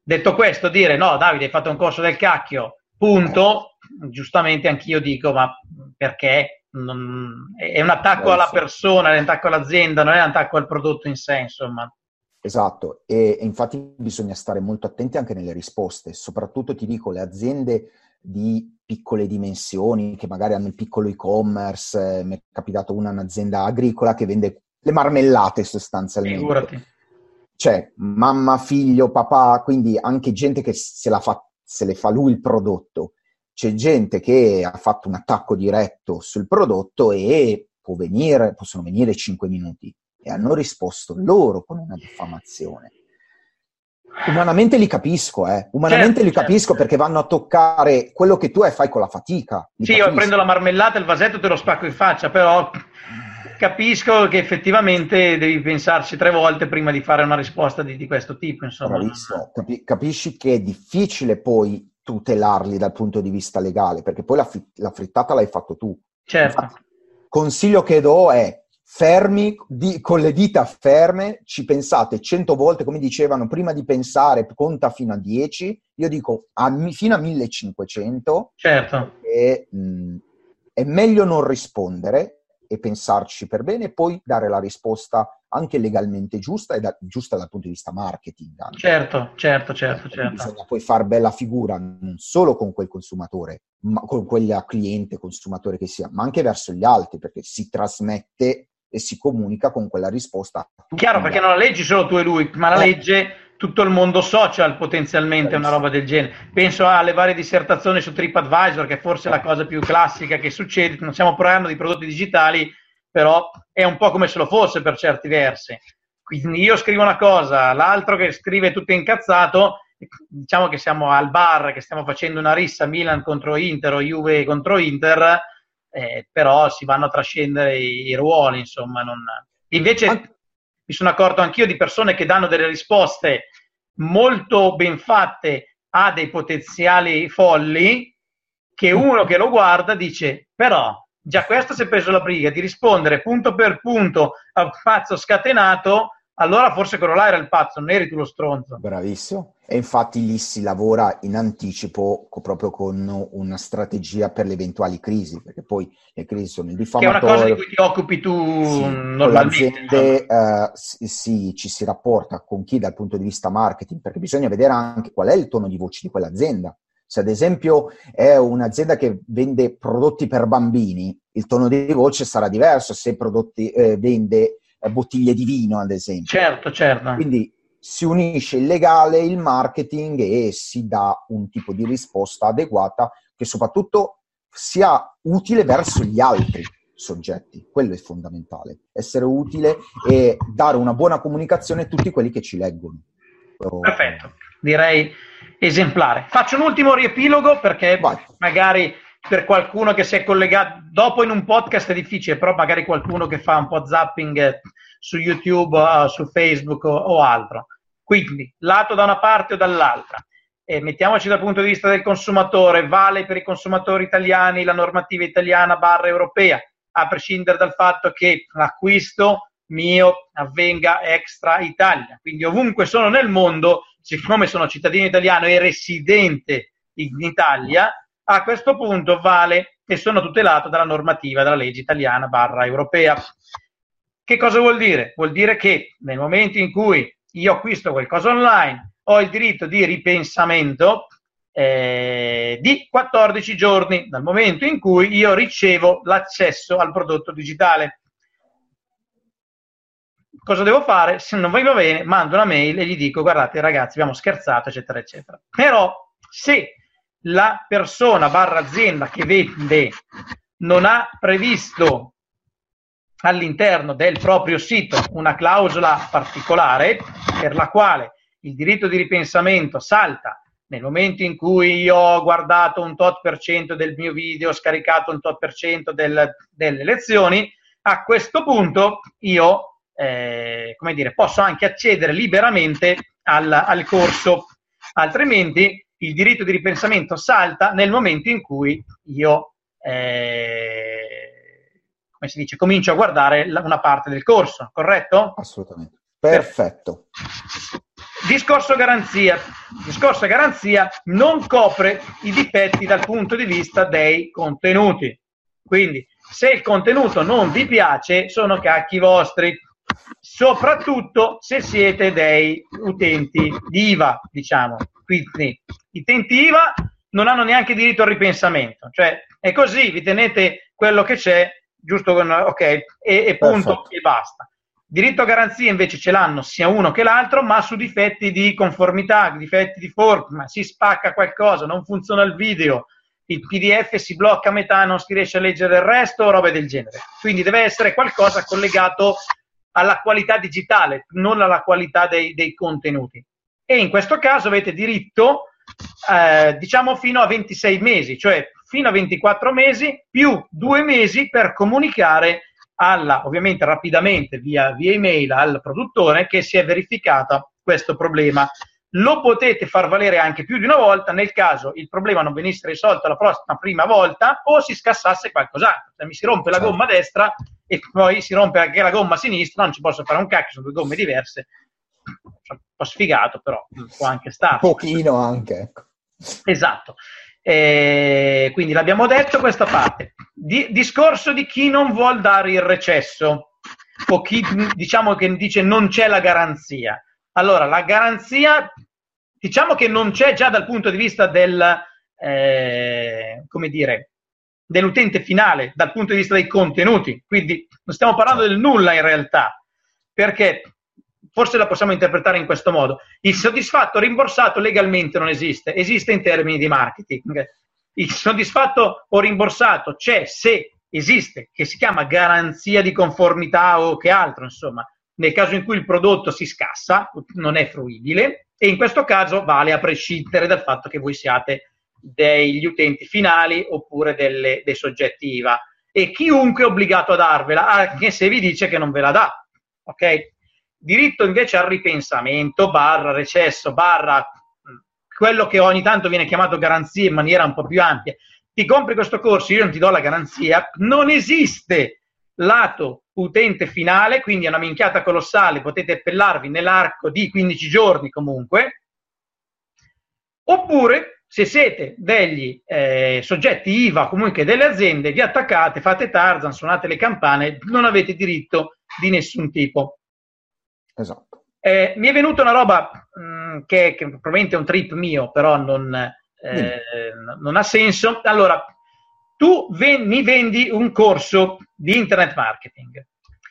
Detto questo, dire no, Davide, hai fatto un corso del cacchio, punto. Giustamente anch'io dico, ma perché? Non... è un attacco alla persona, è un attacco all'azienda, non è un attacco al prodotto in sé, insomma. Esatto, e, e infatti bisogna stare molto attenti anche nelle risposte, soprattutto ti dico le aziende di piccole dimensioni che magari hanno il piccolo e-commerce, eh, mi è capitato una un'azienda agricola che vende le marmellate sostanzialmente. Figurati cioè mamma, figlio, papà, quindi anche gente che se, fa, se le fa lui il prodotto. C'è gente che ha fatto un attacco diretto sul prodotto e può venire, possono venire 5 minuti e hanno risposto loro con una diffamazione. Umanamente li capisco, eh. Umanamente certo, li capisco certo. perché vanno a toccare quello che tu fai con la fatica. Li sì, capisco. io prendo la marmellata, il vasetto te lo spacco in faccia, però capisco che effettivamente devi pensarci tre volte prima di fare una risposta di, di questo tipo. Insomma. Bravissimo. Capi- capisci che è difficile poi tutelarli dal punto di vista legale, perché poi la, fi- la frittata l'hai fatto tu. Certo. Infatti, consiglio che do è fermi, di, con le dita ferme, ci pensate cento volte, come dicevano, prima di pensare conta fino a 10, io dico a, fino a 1500. Certo. E, mh, è meglio non rispondere e pensarci per bene e poi dare la risposta anche legalmente giusta e da, giusta dal punto di vista marketing. Anche. Certo, certo, certo, certo. Bisogna poi far bella figura non solo con quel consumatore, ma con quel cliente, consumatore che sia, ma anche verso gli altri, perché si trasmette e si comunica con quella risposta. Chiaro, perché non la leggi solo tu e lui, ma la eh. legge tutto il mondo social potenzialmente una roba del genere. Penso alle varie dissertazioni su TripAdvisor, che è forse la cosa più classica che succede. Non stiamo parlando di prodotti digitali, però è un po' come se lo fosse per certi versi. Quindi io scrivo una cosa, l'altro che scrive tutto incazzato, diciamo che siamo al bar, che stiamo facendo una rissa Milan contro Inter o Juve contro Inter, eh, però si vanno a trascendere i, i ruoli, insomma. Non... Invece mi sono accorto anch'io di persone che danno delle risposte molto ben fatte a dei potenziali folli, che uno che lo guarda dice, però già questo si è preso la briga di rispondere punto per punto a un pazzo scatenato, allora forse quello là era il pazzo, non eri tu lo stronzo. Bravissimo. E infatti lì si lavora in anticipo proprio con una strategia per le eventuali crisi, perché poi le crisi sono il diffamatorio. Che è una cosa di cui ti occupi tu sì, normalmente. Le uh, sì, sì, ci si rapporta con chi dal punto di vista marketing, perché bisogna vedere anche qual è il tono di voce di quell'azienda. Se ad esempio è un'azienda che vende prodotti per bambini, il tono di voce sarà diverso se prodotti, eh, vende eh, bottiglie di vino, ad esempio. Certo, certo. Quindi si unisce il legale, il marketing e si dà un tipo di risposta adeguata che soprattutto sia utile verso gli altri soggetti. Quello è fondamentale. Essere utile e dare una buona comunicazione a tutti quelli che ci leggono. Perfetto, direi esemplare. Faccio un ultimo riepilogo perché Vai. magari per qualcuno che si è collegato dopo in un podcast è difficile, però magari qualcuno che fa un po' zapping su YouTube, uh, su Facebook o, o, altro. Quindi, lato da una parte o dall'altra. E mettiamoci dal punto di vista del consumatore, vale per i consumatori italiani la normativa italiana barra europea, a prescindere dal fatto che l'acquisto mio avvenga extra Italia. Quindi ovunque sono nel mondo, siccome sono cittadino italiano e residente in Italia, a questo punto vale e sono tutelato dalla normativa, dalla legge italiana barra europea. Che cosa vuol dire? Vuol dire che nel momento in cui io acquisto qualcosa online, ho il diritto di ripensamento eh, di 14 giorni dal momento in cui io ricevo l'accesso al prodotto digitale. Cosa devo fare? Se non va bene, mando una mail e gli dico guardate ragazzi abbiamo scherzato eccetera eccetera. Però se la persona barra azienda che vende non ha previsto all'interno del proprio sito una clausola particolare per la quale il diritto di ripensamento salta nel momento in cui io ho guardato un tot per cento del mio video, scaricato un tot per cento del, delle lezioni, a questo punto io eh, come dire, posso anche accedere liberamente al, al corso, altrimenti il diritto di ripensamento salta nel momento in cui io, eh, come si dice, comincio a guardare la, una parte del corso, corretto? Assolutamente. Perfetto. Discorso garanzia. Discorso garanzia non copre i difetti dal punto di vista dei contenuti. Quindi, se il contenuto non vi piace, sono cacchi vostri soprattutto se siete dei utenti di IVA, diciamo. Quindi i utenti IVA non hanno neanche diritto al ripensamento, cioè è così, vi tenete quello che c'è, giusto ok, e, e punto Perfetto. e basta. Diritto a garanzia invece ce l'hanno sia uno che l'altro, ma su difetti di conformità, difetti di forma, si spacca qualcosa, non funziona il video, il PDF si blocca a metà, non si riesce a leggere il resto, robe del genere. Quindi deve essere qualcosa collegato alla qualità digitale, non alla qualità dei, dei contenuti. E in questo caso avete diritto, eh, diciamo, fino a 26 mesi, cioè fino a 24 mesi più due mesi per comunicare alla, ovviamente rapidamente via, via email al produttore che si è verificato questo problema lo potete far valere anche più di una volta nel caso il problema non venisse risolto la prossima prima volta o si scassasse qualcos'altro. Se mi si rompe la certo. gomma destra e poi si rompe anche la gomma sinistra, non ci posso fare un cacchio, sono due gomme diverse. Un po' sfigato, però può anche stare. Un pochino anche. Ecco. Esatto. Eh, quindi l'abbiamo detto questa parte. Di, discorso di chi non vuol dare il recesso o chi diciamo che dice non c'è la garanzia. Allora, la garanzia, diciamo che non c'è già dal punto di vista del, eh, come dire, dell'utente finale, dal punto di vista dei contenuti. Quindi non stiamo parlando del nulla in realtà, perché forse la possiamo interpretare in questo modo. Il soddisfatto rimborsato legalmente non esiste, esiste in termini di marketing. Il soddisfatto o rimborsato c'è se esiste, che si chiama garanzia di conformità o che altro, insomma, nel caso in cui il prodotto si scassa, non è fruibile, e in questo caso vale a prescindere dal fatto che voi siate degli utenti finali oppure delle, dei soggetti IVA. E chiunque è obbligato a darvela, anche se vi dice che non ve la dà. Ok? Diritto invece al ripensamento, barra recesso, barra quello che ogni tanto viene chiamato garanzia in maniera un po' più ampia. Ti compri questo corso, io non ti do la garanzia, non esiste lato utente finale, quindi è una minchiata colossale, potete appellarvi nell'arco di 15 giorni comunque, oppure se siete degli eh, soggetti IVA comunque delle aziende, vi attaccate, fate Tarzan, suonate le campane, non avete diritto di nessun tipo. Esatto. Eh, mi è venuta una roba mh, mm, che, che, probabilmente è un trip mio, però non, eh, non ha senso. Allora, tu ven- mi vendi un corso di internet marketing,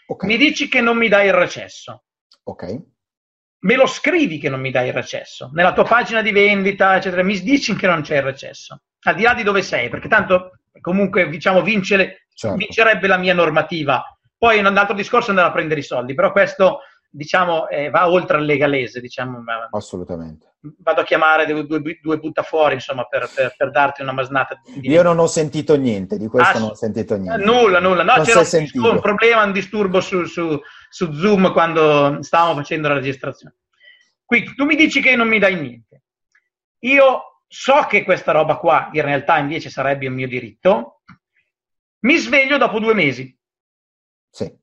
okay. mi dici che non mi dai il recesso. Ok. Me lo scrivi che non mi dai il recesso. Nella tua pagina di vendita, eccetera, mi dici che non c'è il recesso. Al di là di dove sei, perché tanto comunque diciamo vince certo. vincerebbe la mia normativa. Poi un altro discorso è andare a prendere i soldi, però questo diciamo, eh, va oltre al legalese, diciamo. Assolutamente. Vado a chiamare due, due, due buttafuori, insomma, per, per, per, darti una masnata. Di... Io non ho sentito niente, di questo ah, non ho sentito niente. Nulla, nulla. No, non c'era un, un, problema, un disturbo su, su, su, Zoom quando stavamo facendo la registrazione. Qui tu mi dici che non mi dai niente. Io so che questa roba qua in realtà invece sarebbe un mio diritto. Mi sveglio dopo due mesi. Sì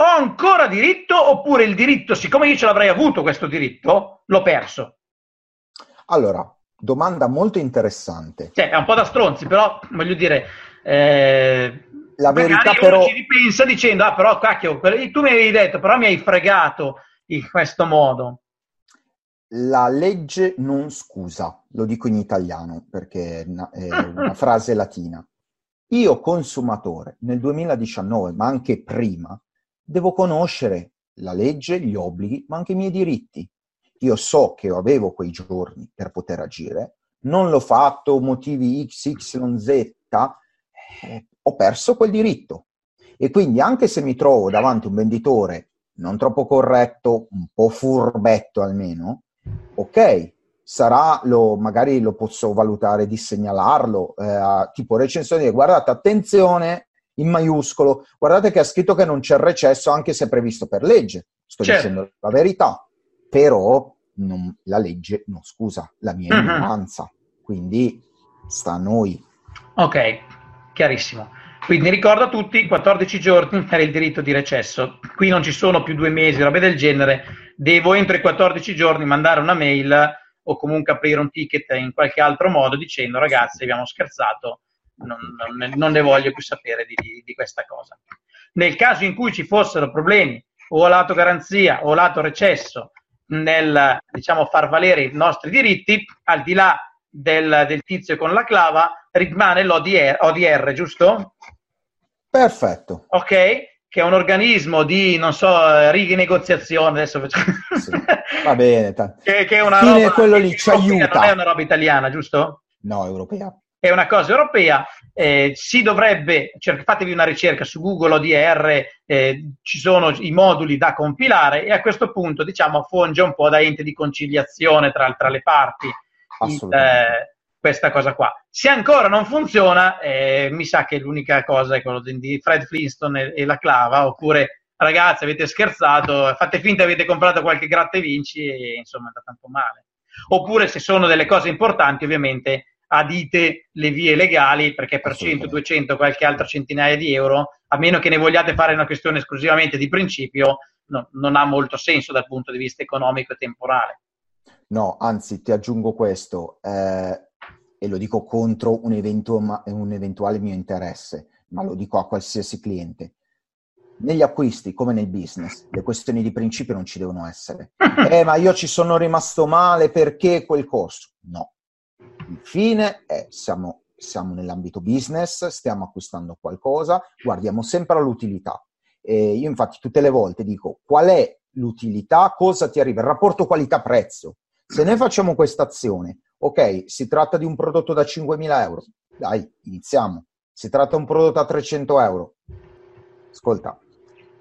ho ancora diritto oppure il diritto, siccome io ce l'avrei avuto questo diritto, l'ho perso? Allora, domanda molto interessante. Cioè, è un po' da stronzi, però voglio dire... Eh, la verità però... ci ripensa dicendo, ah però cacchio, tu mi avevi detto, però mi hai fregato in questo modo. La legge non scusa, lo dico in italiano perché è una frase latina. Io consumatore nel 2019, ma anche prima, devo conoscere la legge, gli obblighi, ma anche i miei diritti. Io so che avevo quei giorni per poter agire, non l'ho fatto, motivi X, Y, Z, eh, ho perso quel diritto. E quindi anche se mi trovo davanti a un venditore non troppo corretto, un po' furbetto almeno, ok, sarà, lo, magari lo posso valutare di segnalarlo, eh, tipo recensione, guardate, attenzione, in maiuscolo, guardate che ha scritto che non c'è il recesso anche se è previsto per legge. Sto certo. dicendo la verità, però non, la legge non scusa la mia uh-huh. ignoranza, quindi sta a noi. Ok, chiarissimo. Quindi ricordo a tutti, 14 giorni per il diritto di recesso. Qui non ci sono più due mesi, robe del genere. Devo entro i 14 giorni mandare una mail o comunque aprire un ticket in qualche altro modo dicendo ragazzi abbiamo scherzato, non, non, non ne voglio più sapere di, di, di, questa cosa. Nel caso in cui ci fossero problemi o lato garanzia o lato recesso nel diciamo, far valere i nostri diritti, al di là del, del tizio con la clava, rimane l'ODR, ODR, giusto? Perfetto. Ok? Che è un organismo di, non so, rinegoziazione, adesso facciamo... Sì, va bene. T- che, che, è una roba... quello lì ci aiuta. Non è una roba italiana, giusto? No, europea è una cosa europea, eh, si dovrebbe, cioè, fatevi una ricerca su Google ODR, eh, ci sono i moduli da compilare e a questo punto diciamo funge un po' da ente di conciliazione tra, tra le parti il, eh, questa cosa qua. Se ancora non funziona, eh, mi sa che l'unica cosa è quello di Fred Flintstone e, e la clava, oppure ragazzi avete scherzato, fate finta avete comprato qualche gratta e vinci e insomma è andata un po' male. Oppure se sono delle cose importanti ovviamente adite le vie legali perché per 100, 200, qualche altra centinaia di euro, a meno che ne vogliate fare una questione esclusivamente di principio, no, non ha molto senso dal punto di vista economico e temporale. No, anzi ti aggiungo questo, eh, e lo dico contro un, eventu- un eventuale mio interesse, ma lo dico a qualsiasi cliente. Negli acquisti, come nel business, le questioni di principio non ci devono essere. Eh, ma io ci sono rimasto male perché quel corso. No, il fine è siamo, siamo nell'ambito business, stiamo acquistando qualcosa, guardiamo sempre all'utilità. E io infatti tutte le volte dico qual è l'utilità, cosa ti arriva, il rapporto qualità-prezzo. Se noi facciamo questa azione, ok, si tratta di un prodotto da 5.000 euro, dai, iniziamo. Si tratta di un prodotto a 300 euro. Ascolta,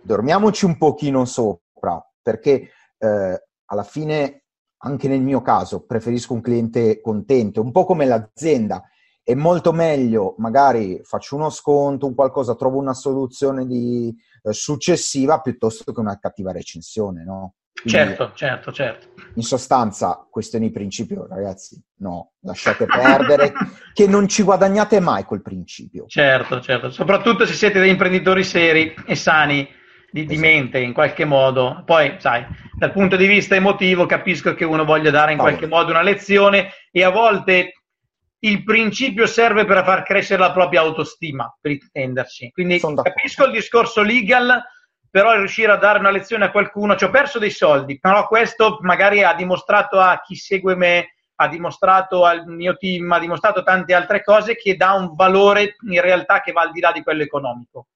dormiamoci un pochino sopra, perché eh, alla fine, anche nel mio caso, preferisco un cliente contento, un po' come l'azienda. È molto meglio, magari faccio uno sconto, un qualcosa, trovo una soluzione di, eh, successiva piuttosto che una cattiva recensione, no? Quindi, certo, certo, certo. In sostanza, questioni di principio, ragazzi, no, lasciate perdere, che non ci guadagnate mai col principio. Certo, certo, soprattutto se siete dei imprenditori seri e sani di, di esatto. mente in qualche modo. Poi, sai, dal punto di vista emotivo capisco che uno voglia dare in qualche modo una lezione e a volte il principio serve per far crescere la propria autostima, per intenderci. Quindi capisco il discorso legal, però riuscire a dare una lezione a qualcuno, ci ho perso dei soldi, però questo magari ha dimostrato a chi segue me, ha dimostrato al mio team, ha dimostrato tante altre cose che dà un valore in realtà che va al di là di quello economico.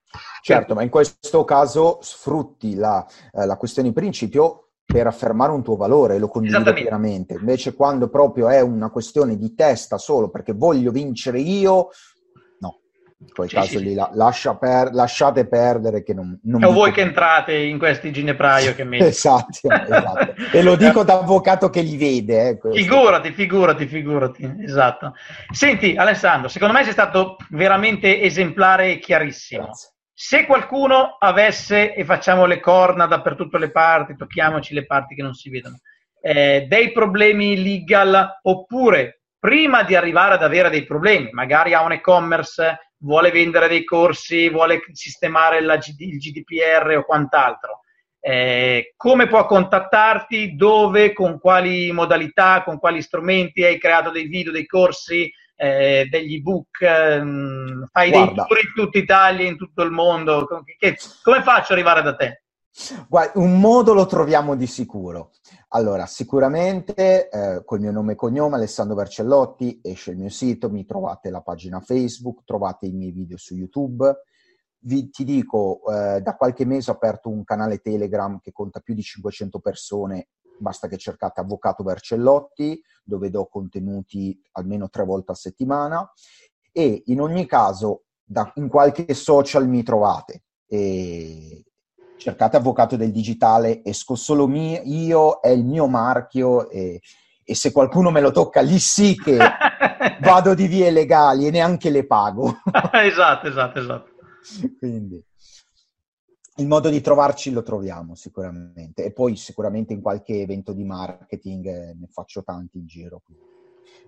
Certo, ma in questo caso sfrutti la, eh, la questione di principio per affermare un tuo valore e lo condivido pienamente. Invece quando proprio è una questione di testa solo perché voglio vincere io, in quel sì, caso sì, lì sì. Lascia per, lasciate perdere che non... non o voi che entrate in questi ginepraio che metti. esatto, esatto. e lo dico da avvocato che li vede. Eh, figurati, figurati, figurati, esatto. Senti Alessandro, secondo me sei stato veramente esemplare e chiarissimo. Grazie. Se qualcuno avesse, e facciamo le corna dappertutto le parti, tocchiamoci le parti che non si vedono, eh, dei problemi legal, oppure prima di arrivare ad avere dei problemi, magari ha un e-commerce, vuole vendere dei corsi, vuole sistemare la, il GDPR o quant'altro, eh, come può contattarti, dove, con quali modalità, con quali strumenti, hai creato dei video, dei corsi, eh, degli ebook, ehm, fai Guarda. dei tour in tutta Italia, in tutto il mondo. Che, come faccio ad arrivare da te? Guarda, un modo lo troviamo di sicuro. Allora, sicuramente eh, col mio nome e cognome, Alessandro Vercellotti, esce il mio sito, mi trovate la pagina Facebook, trovate i miei video su YouTube. Vi, ti dico, eh, da qualche mese ho aperto un canale Telegram che conta più di 500 persone basta che cercate Avvocato Vercellotti, dove do contenuti almeno tre volte a settimana e in ogni caso da, in qualche social mi trovate. E cercate Avvocato del Digitale, esco solo mio, io, è il mio marchio e, e se qualcuno me lo tocca lì sì che vado di vie legali e neanche le pago. esatto, esatto, esatto. Quindi il modo di trovarci lo troviamo sicuramente e poi sicuramente in qualche evento di marketing eh, ne faccio tanti in giro.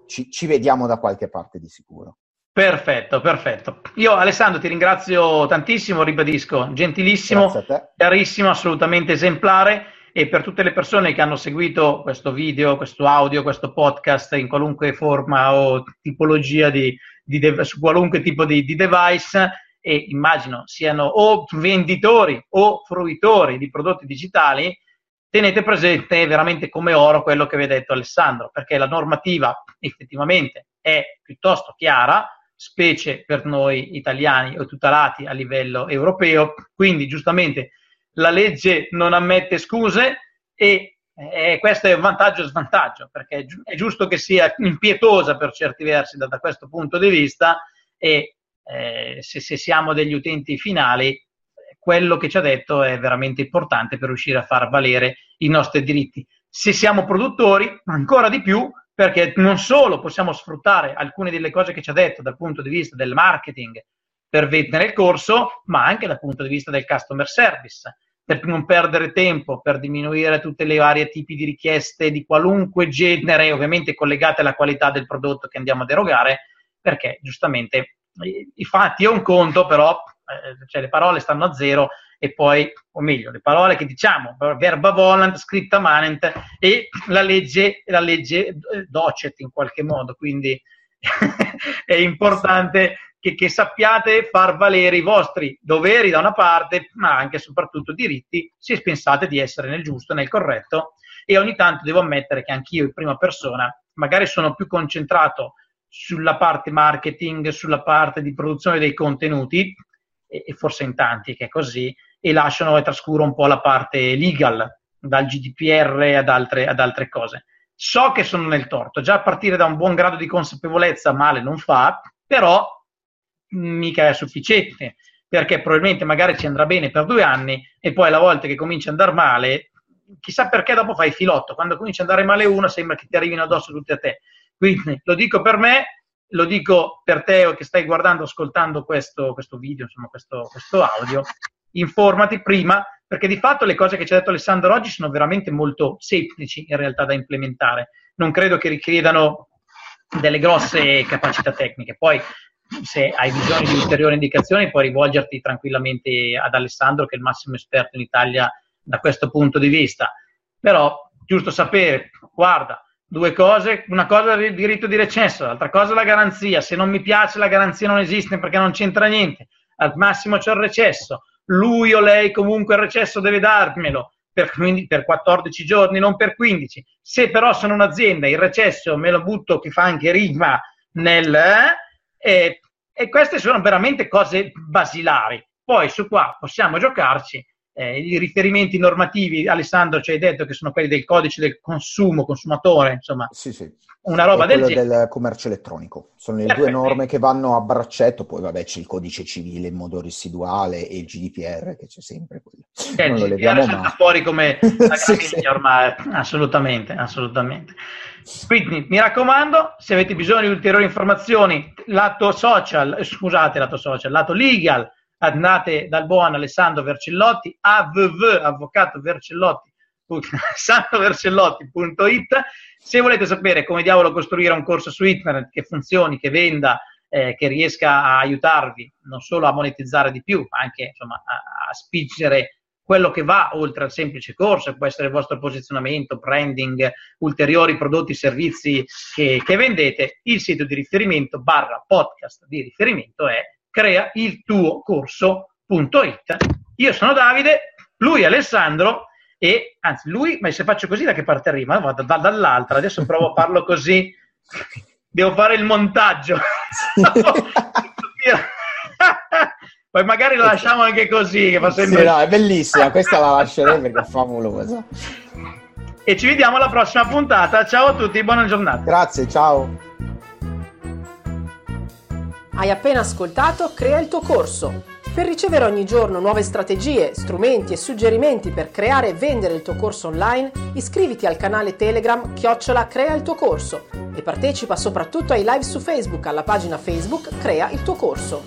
Ci, ci, vediamo da qualche parte di sicuro. Perfetto, perfetto. Io Alessandro ti ringrazio tantissimo, ribadisco, gentilissimo, chiarissimo, assolutamente esemplare e per tutte le persone che hanno seguito questo video, questo audio, questo podcast in qualunque forma o tipologia di, di de- su qualunque tipo di, di device, e immagino siano o venditori o fruitori di prodotti digitali, tenete presente veramente come oro quello che vi ha detto Alessandro, perché la normativa effettivamente è piuttosto chiara, specie per noi italiani o tutelati a livello europeo, quindi giustamente la legge non ammette scuse e eh, questo è un vantaggio e svantaggio, perché è, gi- è, giusto che sia impietosa per certi versi da, da questo punto di vista e eh, se, se, siamo degli utenti finali, quello che ci ha detto è veramente importante per riuscire a far valere i nostri diritti. Se siamo produttori, ancora di più, perché non solo possiamo sfruttare alcune delle cose che ci ha detto dal punto di vista del marketing per vendere il corso, ma anche dal punto di vista del customer service, per non perdere tempo, per diminuire tutte le varie tipi di richieste di qualunque genere, ovviamente collegate alla qualità del prodotto che andiamo ad erogare, perché giustamente i fatti è un conto, però eh, cioè le parole stanno a zero e poi, o meglio, le parole che diciamo, verba volant, scritta manent e la legge, la legge eh, docet in qualche modo, quindi è importante che, che, sappiate far valere i vostri doveri da una parte, ma anche e soprattutto diritti, se pensate di essere nel giusto, nel corretto. E ogni tanto devo ammettere che anch'io in prima persona magari sono più concentrato sulla parte marketing, sulla parte di produzione dei contenuti, e, e forse in tanti che è così, e lasciano e trascuro un po' la parte legal. dal GDPR ad altre, ad altre cose. So che sono nel torto, già a partire da un buon grado di consapevolezza male non fa, però mica è sufficiente, perché probabilmente magari ci andrà bene per due anni e poi alla volta che comincia ad andare male, chissà perché dopo fai filotto, quando comincia ad andare male uno sembra che ti arrivino addosso tutti a te. Quindi lo dico per me, lo dico per te che stai guardando, ascoltando questo, questo video, insomma questo, questo audio, informati prima, perché di fatto le cose che ci ha detto Alessandro oggi sono veramente molto semplici in realtà da implementare. Non credo che richiedano delle grosse capacità tecniche. Poi se hai bisogno di ulteriori indicazioni puoi rivolgerti tranquillamente ad Alessandro che è il massimo esperto in Italia da questo punto di vista. Però giusto sapere, guarda, due cose, una cosa è il diritto di recesso, l'altra cosa è la garanzia. Se non mi piace la garanzia non esiste perché non c'entra niente. Al massimo c'è il recesso. Lui o lei comunque il recesso deve darmelo per, per 14 giorni, non per 15. Se però sono un'azienda, il recesso me lo butto che fa anche rima nel... Eh, e, e queste sono veramente cose basilari. Poi su qua possiamo giocarci. Eh, I riferimenti normativi, Alessandro ci hai detto che sono quelli del codice del consumo, consumatore, insomma, sì, sì. una roba del genere. del commercio elettronico. Sono le Perfetto. due norme che vanno a braccetto, poi vabbè c'è il codice civile in modo residuale e il GDPR che c'è sempre quello. Eh, non lo leviamo mai. fuori come la sì, sì. ormai, assolutamente, assolutamente. Quindi mi raccomando, se avete bisogno di ulteriori informazioni, lato social, scusate, lato social, lato legal, andate dal buon Alessandro Vercellotti, avv, avvocato Vercellotti, santovercellotti.it. Se volete sapere come diavolo costruire un corso su internet che funzioni, che venda, eh, che riesca a aiutarvi non solo a monetizzare di più, ma anche insomma, a, a spingere quello che va oltre al semplice corso, può essere il vostro posizionamento, branding, ulteriori prodotti, servizi che, che vendete, il sito di riferimento barra podcast di riferimento è crea il tuo corso.it. Io sono Davide, lui è Alessandro e anzi lui, ma se faccio così da che parte arriva? Vado da, dall'altra, adesso provo a farlo così, devo fare il montaggio. Poi magari la lasciamo anche così. Che fa sempre... Sì, no, è bellissima, questa la lascerei perché è favolosa. E ci vediamo alla prossima puntata. Ciao a tutti, buona giornata. Grazie, ciao. Hai appena ascoltato Crea il tuo corso. Per ricevere ogni giorno nuove strategie, strumenti e suggerimenti per creare e vendere il tuo corso online, iscriviti al canale Telegram Chiocciola Crea il tuo corso e partecipa soprattutto ai live su Facebook alla pagina Facebook Crea il tuo corso.